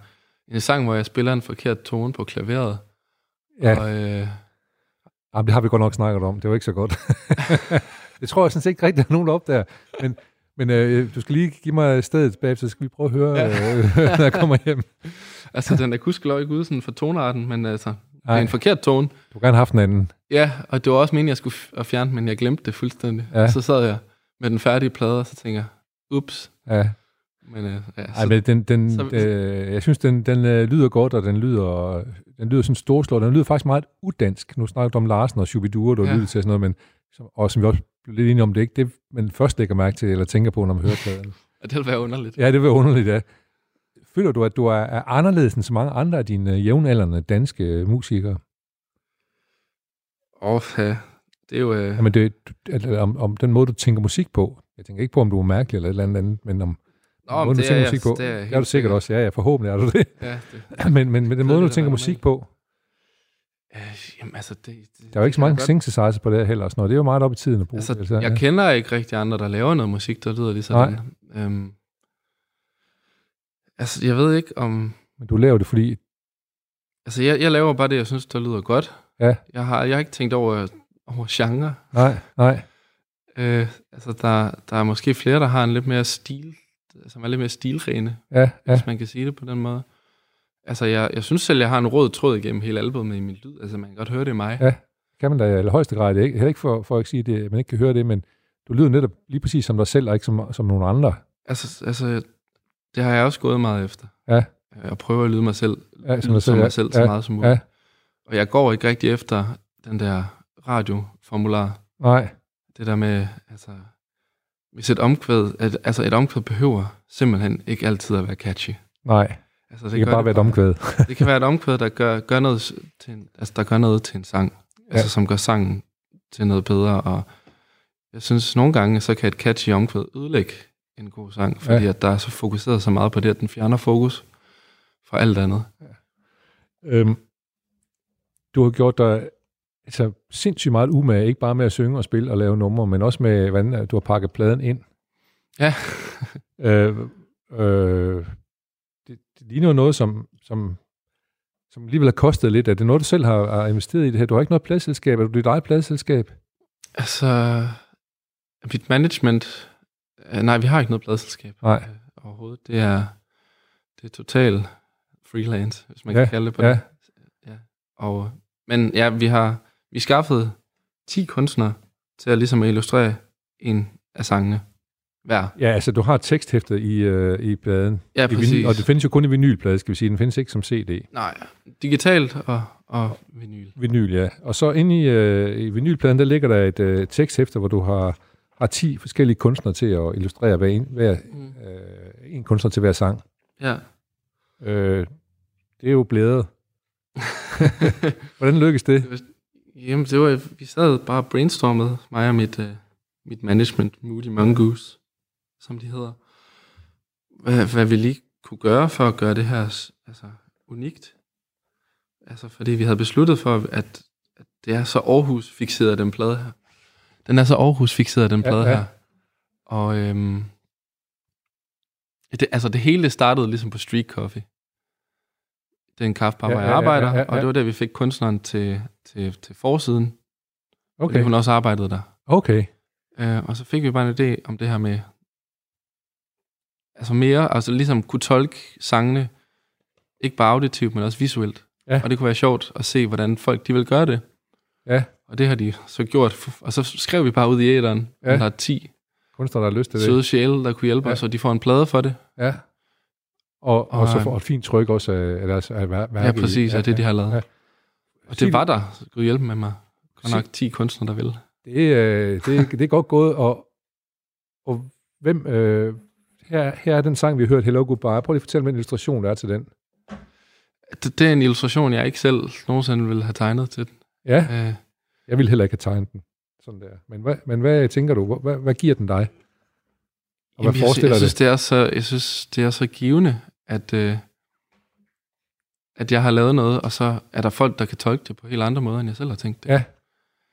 en sang, hvor jeg spiller en forkert tone på klaveret. Ja. Og, øh, Jamen, det har vi godt nok snakket om. Det var ikke så godt. [LAUGHS] det tror jeg sådan set ikke rigtig, at der er nogen, der opdager. Men, men øh, du skal lige give mig stedet tilbage, så skal vi prøve at høre, ja. øh, når jeg kommer hjem. [LAUGHS] altså, den er gudskelov ikke ude sådan for tonarten, men altså, Nej. det er en forkert tone. Du kan gerne haft den anden. Ja, og det var også meningen, jeg skulle f- fjerne men jeg glemte det fuldstændig. Ja. Så sad jeg med den færdige plade, og så tænker jeg, ups. Ja. Men, øh, ja, Ej, men den, den, så, øh, jeg synes, den, den øh, lyder godt, og den lyder, den lyder sådan storslået. Den lyder faktisk meget udansk. Nu snakker du om Larsen og Shubidua, du ja. lyder til sådan noget, men som, og som vi også blev lidt enige om, det er ikke det, man først lægger mærke til, eller tænker på, når man hører pladen. [LAUGHS] ja, det vil være underligt. Ja, det vil være underligt, ja. Føler du, at du er, er anderledes end så mange andre af dine jævnaldrende danske øh, musikere? Åh, oh, ja. Det er jo... Øh... Jamen, det, om, om den måde, du tænker musik på. Jeg tænker ikke på, om du er mærkelig eller et eller andet, men om Nå, måde, du tænker musik på. Det er, er du sikkert også. Ja, ja, forhåbentlig er du det. Ja, det [LAUGHS] men, men, men den måde, du tænker musik på. Øh, jamen, altså, det, det, der er jo ikke så mange synthesizer på det heller. Sådan noget. Det er jo meget op i tiden at bruge. Altså, altså, jeg ja. kender ikke rigtig andre, der laver noget musik, der lyder lige sådan. Nej. Øhm, altså, jeg ved ikke om... Men du laver det, fordi... Altså, jeg, jeg laver bare det, jeg synes, der lyder godt. Ja. Jeg har, jeg har ikke tænkt over, over genre. Nej, nej. Øh, altså, der, der er måske flere, der har en lidt mere stil, som er lidt mere stilrene, ja, ja. hvis man kan sige det på den måde. Altså, jeg, jeg synes selv, jeg har en rød tråd igennem hele albumet i min lyd. Altså, man kan godt høre det i mig. Ja, kan man da i højeste grad. Det er ikke, heller ikke for, for at sige, det, man ikke kan høre det, men du lyder netop lige præcis som dig selv, og ikke som, som nogen andre. Altså, altså, det har jeg også gået meget efter. Ja. Jeg prøver at lyde mig selv, ja, som, som mig selv ja. så meget som muligt. Ja. Og jeg går ikke rigtig efter den der radioformular. Nej. Det der med, altså, hvis et omkvæd, at, altså et omkvæd behøver simpelthen ikke altid at være catchy. Nej. Altså, det, det kan bare det være et omkvæd. [LAUGHS] det kan være et omkvæd, der gør, gør, noget til en, altså, der gør noget til en sang. Ja. Altså, som gør sangen til noget bedre. Og jeg synes, nogle gange, så kan et catchy omkvæd ødelægge en god sang, fordi ja. at der er så fokuseret så meget på det, at den fjerner fokus fra alt andet. Ja. Øhm, du har gjort dig altså, sindssygt meget umage, ikke bare med at synge og spille og lave numre, men også med, hvordan du har pakket pladen ind. Ja. [LAUGHS] øh, øh, det, det ligner noget, som, som, som alligevel har kostet lidt. Er det noget, du selv har, har investeret i det her? Du har ikke noget pladselskab. Er du dit eget pladselskab? Altså, mit management... Øh, nej, vi har ikke noget pladselskab. Nej. Øh, overhovedet. Det er, det er total freelance, hvis man ja, kan kalde det på ja. det. Ja. Og, men ja, vi har vi skaffet 10 kunstnere til at ligesom illustrere en af sangene hver. Ja, altså du har teksthæftet i, øh, i pladen. Ja, præcis. I vinyl, og det findes jo kun i vinylplade, skal vi sige. Den findes ikke som CD. Nej, digitalt og, og vinyl. Vinyl, ja. Og så inde i, øh, i vinylpladen, der ligger der et øh, teksthæfte, hvor du har, har 10 forskellige kunstnere til at illustrere hver en, hver, mm. øh, en kunstner til hver sang. Ja. Øh, det er jo blædet. [LAUGHS] Hvordan lykkes det? Jamen, det var, vi sad bare brainstormet, mig og mit, uh, mit management, Moody Mongoose, som de hedder, hvad, hvad vi lige kunne gøre for at gøre det her altså, unikt. Altså, fordi vi havde besluttet for, at, at det er så Aarhus-fixeret, den plade her. Den er så Aarhus-fixeret, den plade ja, ja. her. Og øhm, det, altså, det hele startede ligesom på Street Coffee. Det er en kaffebar, ja, hvor jeg ja, arbejder, ja, ja, ja, og det var der, vi fik kunstneren til, til, til forsiden. Okay. Fordi hun også arbejdede der. Okay. Øh, og så fik vi bare en idé om det her med, altså mere, altså ligesom kunne tolke sangene, ikke bare auditivt, men også visuelt. Ja. Og det kunne være sjovt at se, hvordan folk de vil gøre det. Ja. Og det har de så gjort. Og så skrev vi bare ud i æderen, ja. der er 10 kunstnere, der har lyst til det. Søde sjæle, der kunne hjælpe ja. os, og de får en plade for det. Ja. Og, og, og så får et fint tryk også af, af deres af værk. Ja, præcis, af det, de har lavet. Ja. Og det var der, Gud hjælpe med mig. Godt nok 10 kunstnere, der vil. Det, øh, det, det er godt gået, og, og hvem, øh, her, her er den sang, vi har hørt, Hello Goodbye. Prøv lige at fortælle, hvilken illustration der er til den. Det, det er en illustration, jeg ikke selv nogensinde ville have tegnet til den. Ja, øh. jeg ville heller ikke have tegnet den. Sådan der. Men, hvad, men hvad tænker du? Hvad, hvad giver den dig? Og Jamen, hvad forestiller jeg, jeg, synes, det? det er så, jeg synes, det er så givende, at, øh, at jeg har lavet noget, og så er der folk, der kan tolke det på helt andre måder, end jeg selv har tænkt det. Ja,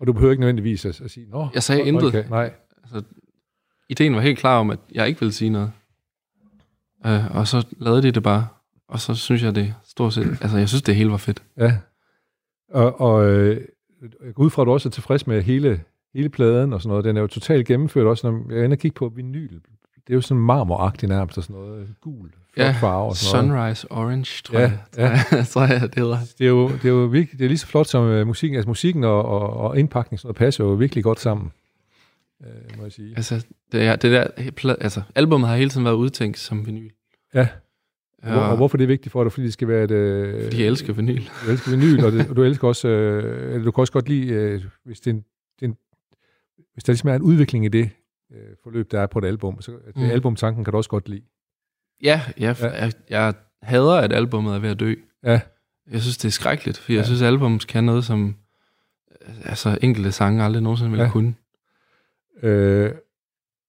og du behøver ikke nødvendigvis at, at sige, Nå, Jeg sagde intet. Okay, nej. Altså, ideen var helt klar om, at jeg ikke ville sige noget. Øh, og så lavede de det bare, og så synes jeg, det stort set, altså jeg synes, det hele var fedt. Ja, og, og øh, jeg går ud fra, at du også er tilfreds med hele, hele pladen og sådan noget. Den er jo totalt gennemført også, når jeg ender og kigge på vinyl det er jo sådan marmoragtigt nærmest, og sådan noget gul Ja, farve. Og sådan noget. Sunrise Orange, tror Ja, jeg. ja. [LAUGHS] Tror jeg, det hedder. Det er jo, det er jo virkelig, det er lige så flot som uh, musikken. Altså musikken og, og, og indpakningen sådan noget passer jo virkelig godt sammen, uh, må jeg sige. Altså, det, er, det der, altså, albumet har hele tiden været udtænkt som vinyl. Ja. Og, hvor, og hvorfor det er vigtigt for dig? Fordi det skal være et... Uh, fordi jeg elsker vinyl. Du elsker vinyl, og, det, og du elsker også... Eller du kan også godt lide, uh, hvis, det er en, det er en, hvis der ligesom er en udvikling i det uh, forløb, der er på et album, så Mm. albumtanken kan du også godt lide. Ja, jeg, Ja. Jeg, jeg hader, at albumet er ved at dø. Ja, Jeg synes, det er skrækkeligt, for Ja. jeg synes, albums kan noget, som altså, enkelte sange aldrig nogensinde ville Ja. kunne. Øh,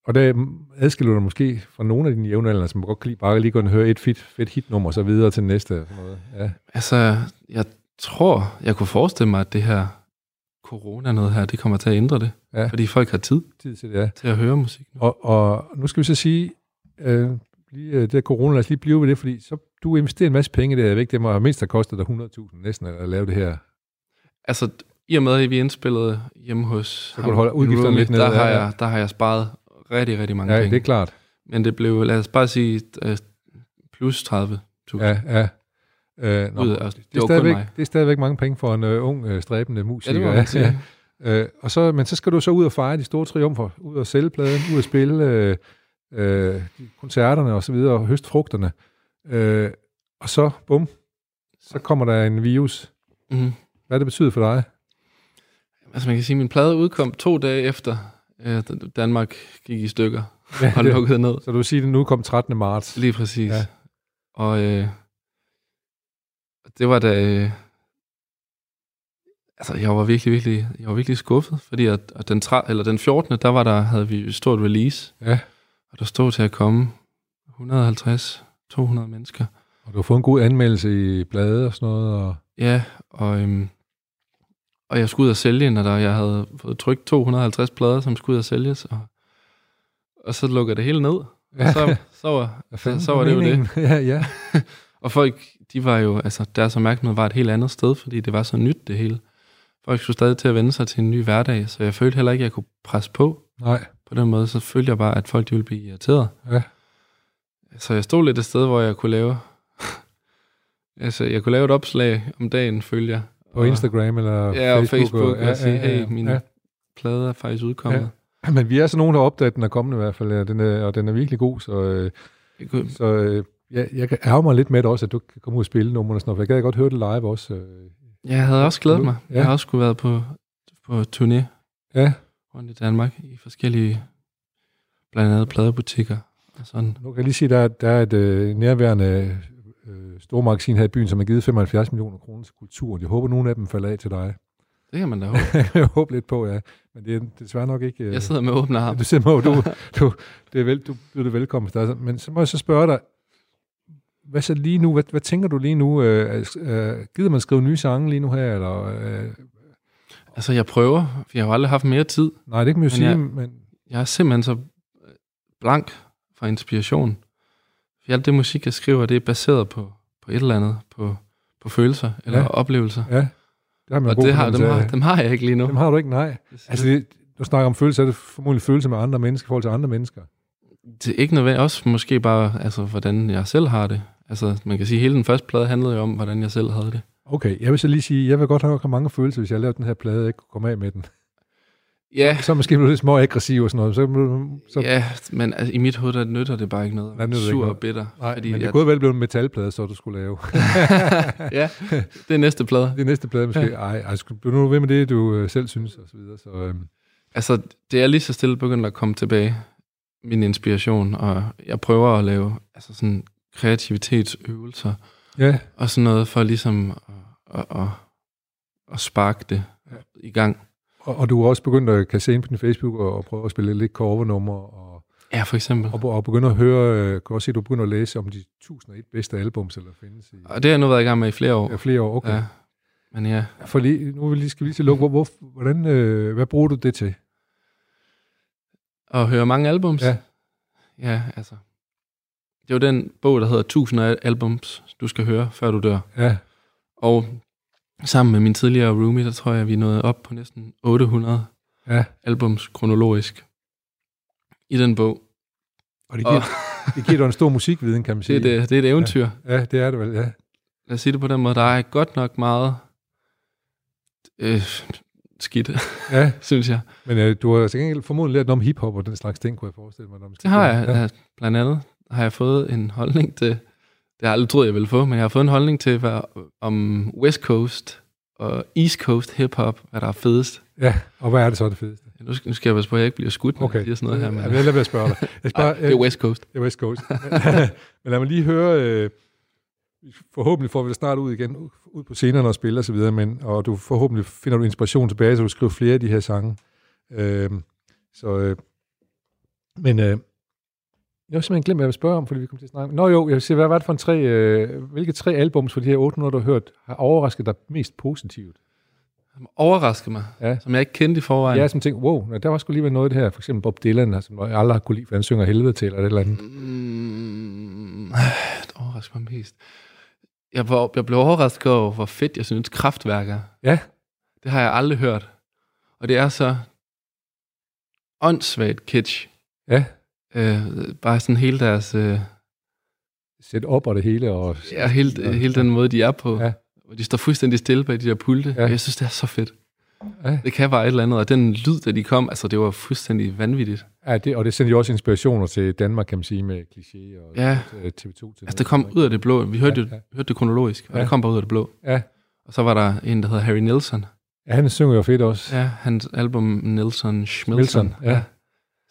og der adskiller du dig måske fra nogle af dine jævnaldrende, som godt kan lide bare lige gå og høre et fedt, fedt hitnummer, og så videre til næste. Sådan noget. Ja. Altså, jeg tror, jeg kunne forestille mig, at det her corona noget her, det kommer til at ændre det. Ja. Fordi folk har tid Tid til det, ja. til at høre musik. Og, og nu skal vi så sige, øh, lige, øh, det der corona, lad os lige blive ved det, fordi så, du investerer en masse penge det, ved ikke, det må have mindst have kostet dig 100.000 næsten at lave det her. Altså, i og med, at vi indspillede hjemme hos Så du holde udgifterne lidt nede, der, har ja, ja. jeg, der har jeg sparet rigtig, rigtig mange Ja, penge. det er klart. Men det blev, lad os bare sige, øh, plus 30.000. Ja, ja. Øh, nå, Ud det, er det var kun stadigvæk, det er stadigvæk mange penge for en uh, ung, uh, stræbende musiker. Ja, det må man sige. [LAUGHS] Øh, og så, men så skal du så ud og fejre de store triumfer, ud og sælge pladen, ud og spille øh, øh, koncerterne og så videre, og høste frugterne. Øh, og så, bum, så kommer der en virus. Mm. Hvad det betyder for dig? Altså man kan sige, at min plade udkom to dage efter, øh, Danmark gik i stykker Ja, og det, lukkede ned. så du vil sige, at den nu kom 13. marts. Lige præcis. Ja. Og øh, det var da... Øh, altså, jeg var virkelig, virkelig, jeg var virkelig skuffet, fordi at, at den, tra- eller den 14. der var der, havde vi et stort release, Ja, og der stod til at komme 150-200 mennesker. og du har fået en god anmeldelse i bladet og sådan noget. Og, Ja, og, øhm, og jeg skulle ud og sælge og der, jeg havde fået trykt 250 plader, som skulle ud og sælges, og, og så lukker det hele ned. ja, Og så, så, var, så, så var det jo det. Ja, ja. [LAUGHS] Og folk, de var jo, altså deres opmærksomhed var et helt andet sted, fordi det var så nyt det hele. Folk skulle stadig til at vende sig til en ny hverdag, så jeg følte heller ikke, at jeg kunne presse på Nej, på den måde. Så følte jeg bare, at folk de ville blive irriteret. ja. Så jeg stod lidt et sted, hvor jeg kunne lave... [LAUGHS] altså, jeg kunne lave et opslag om dagen, følger jeg. På Instagram eller Ja, og Facebook, og, ja, og sige, ja, ja, hey, min ja. plade er faktisk udkommet. Ja. Men vi er så nogen, der har opdaget, at den er kommende i hvert fald, ja. den er, og den er virkelig god, så, øh, Jeg kunne, så øh, jeg, jeg kan ærge mig lidt med det også, at du kan komme ud og spille numrene og sådan noget, for jeg gad godt høre det live også. Øh. jeg havde også glædet mig. Ja. Jeg har også skulle været på, på turné Ja, rundt i Danmark i forskellige, blandt andet pladebutikker og sådan. nu kan jeg lige sige, at der, er- der er et øh, nærværende øh, stormagasin her i byen, som har givet 75 millioner kroner til kulturen. Jeg håber, nogle af dem falder af til dig. Det kan man da [LAUGHS] håbe. jeg håber lidt på, ja. Men det er desværre nok ikke... Øh, Jeg sidder med åbne arme. [LAUGHS] Du siger, Mo, du, du, det er vel, du byder det velkommen. Der. Men så må jeg så spørge dig, hvad så lige nu, hvad, hvad tænker du lige nu? Øh, øh, gider man skrive nye sange lige nu her? Eller, øh, Altså, jeg prøver, for jeg har jo aldrig haft mere tid. nej, det kan man jo Men sige, jeg- men Jeg er simpelthen så blank for inspiration. For alt det musik, jeg skriver, det er baseret på, på et eller andet, på, på følelser eller Ja. oplevelser. ja, det har man Og det har, dem, har, dem har jeg ikke lige nu. dem har du ikke, nej. Altså, det, du snakker om følelser, er det formodentlig følelser med andre mennesker i forhold til andre mennesker. det er ikke nødvendigt. Også måske bare, altså, hvordan jeg selv har det. Altså, man kan sige, at hele den første plade handlede jo om, hvordan jeg selv havde det. Okay, jeg vil så lige sige, jeg vil godt have mange følelser, hvis jeg lavede den her plade, og ikke kunne komme af med den. Ja, Så måske blev du lidt små aggressiv og sådan noget. Så, så, ja men altså, i mit hoved, der nytter det bare ikke noget. Nej, det Sur ikke og noget. bitter. nej, fordi men det jeg, kunne vel blive en metalplade, så du skulle lave. [LAUGHS] ja, det er næste plade. Det er næste plade måske. Ej, ej du nu ved med det, du øh, selv synes, og så videre. Så, øhm, Altså, det er lige så stille begyndt at komme tilbage, min inspiration, og jeg prøver at lave altså sådan kreativitetsøvelser, ja, og sådan noget for ligesom at, at, at, at sparke det Ja. i gang. og, og du er også begyndt at kan se ind på din Facebook og, og prøve at spille lidt covernummer, og, Ja, for eksempel. og, og begynde at høre, øh, kan også se, at du begynder at læse om de 1001 bedste albums, eller findes i Og det har jeg nu været i gang med i flere år. ja, flere år. Okay. Ja. Men ja, For lige, nu vil vi lige, skal vi lige til at lukke. Hvor, hvor, hvordan, øh, hvad bruger du det til? at høre mange albums. Ja. Ja, altså. Det jo den bog, der hedder 1000 albums, du skal høre, før du dør. Ja, Og sammen med min tidligere roomie, der tror jeg, vi nåede op på næsten 800 ja. albums kronologisk i den bog. Og det giver, Og, [LAUGHS] det giver dig en stor musikviden, kan man sige. [LAUGHS] Det er, det, det er et eventyr. Ja, ja, det er det vel, ja. Lad os sige det på den måde. Der er godt nok meget øh, skidt, ja. [LAUGHS] synes jeg. Men øh, du har til gengæld formodentlig lært noget om hiphop og den slags ting, kunne jeg forestille mig. Når det har jeg. Ja. Blandt andet har jeg fået en holdning til, det har jeg aldrig troet, jeg ville få, men jeg har fået en holdning til, hvad, om West Coast og East Coast hip-hop, hvad der er fedest. Ja, og hvad er det så det fedeste? Nu skal, nu skal jeg passe på, at jeg ikke bliver skudt, når okay. jeg sådan noget her. Men... Jeg vil lade spørge dig. Jeg spørger, Ej, det er West Coast. Det er West Coast. [LAUGHS] men lad mig lige høre, øh, forhåbentlig får vi det snart ud igen, ud på scenerne og spille og så videre, men, og du forhåbentlig finder du inspiration tilbage, så du skriver flere af de her sange. Øh, så, øh, men øh, jeg har simpelthen glemt, hvad jeg vil spørge om, fordi vi kom til at snakke. Nå jo, jeg vil sige, hvad var det for en tre, øh, hvilke tre albums for de her 800, du har hørt, har overrasket dig mest positivt? Overrasket mig, ja. som jeg ikke kendte i forvejen. Ja, som tænkte, wow, der var sgu lige noget af det her, for eksempel Bob Dylan, som jeg aldrig har kunne lide, for han synger helvede til, eller det eller andet. Mm, [SIGHS] det overrasker mig mest. Jeg, var, jeg blev overrasket over, hvor fedt jeg synes kraftværker. Ja. Det har jeg aldrig hørt. Og det er så åndssvagt kitsch. Ja. Øh, bare sådan hele deres... Øh, Sæt op og det hele. Og, ja, hele, og, hele den måde, de er på. Ja. Og de står fuldstændig stille bag de der pulte. Ja. Jeg synes, det er så fedt. Ja. Det kan bare et eller andet. Og den lyd, da de kom, altså det var fuldstændig vanvittigt. Ja, det, og det sendte jo også inspirationer til Danmark, kan man sige, med kliché og ja. TV2. Til altså det kom ud af det blå. Vi hørte, ja, ja. hørte det kronologisk, og ja. det kom bare ud af det blå. Ja. Og så var der en, der hedder Harry Nilsson. Ja, han synger jo fedt også. Ja, hans album Nilsson Schmilson. ja. ja.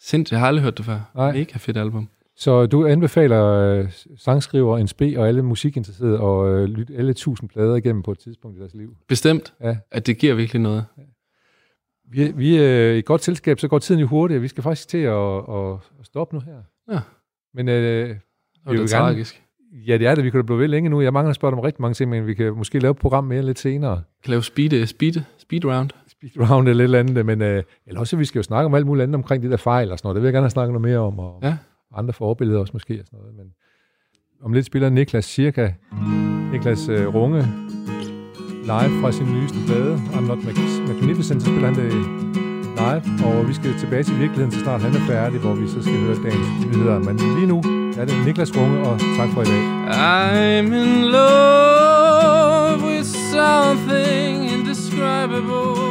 Sindssygt, jeg har aldrig hørt det før. Nej. Mega fedt album. Så du anbefaler uh, sangskriver, en sp og alle musikinteresserede at uh, lytte alle tusind plader igennem på et tidspunkt i deres liv? Bestemt, ja. at det giver virkelig noget. Ja. Vi, vi er i et godt selskab, så går tiden jo hurtigt. Vi skal faktisk til at, at, at stoppe nu her. Ja. Men uh, det er jo tragisk. Ja, det er det. Vi kunne da blive ved længe nu. Jeg mangler spørge om rigtig mange ting, men vi kan måske lave et program mere lidt senere. Kan lave speed, speed, speed round. Speed round eller lidt andet, men uh, eller også, vi skal jo snakke om alt muligt andet omkring de der fejl og sådan noget. Det vil jeg gerne have snakket noget mere om, og ja. andre forbilleder også måske og sådan noget. Men om lidt spiller Niklas cirka, Niklas uh, Runge, live fra sin nyeste plade, I'm Not Magnificent, så spiller han det live, og vi skal tilbage til virkeligheden, så snart han er færdig, hvor vi så skal høre dagens nyheder. Men lige nu er det Niklas Runge, og tak for i dag. I'm in love with something indescribable,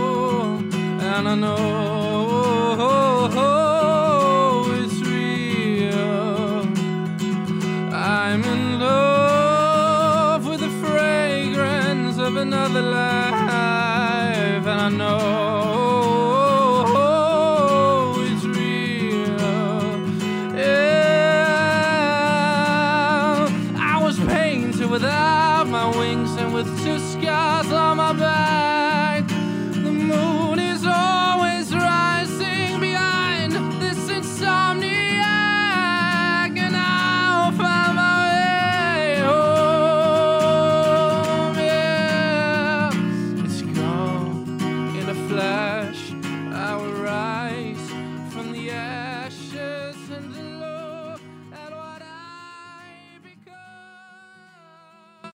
and I know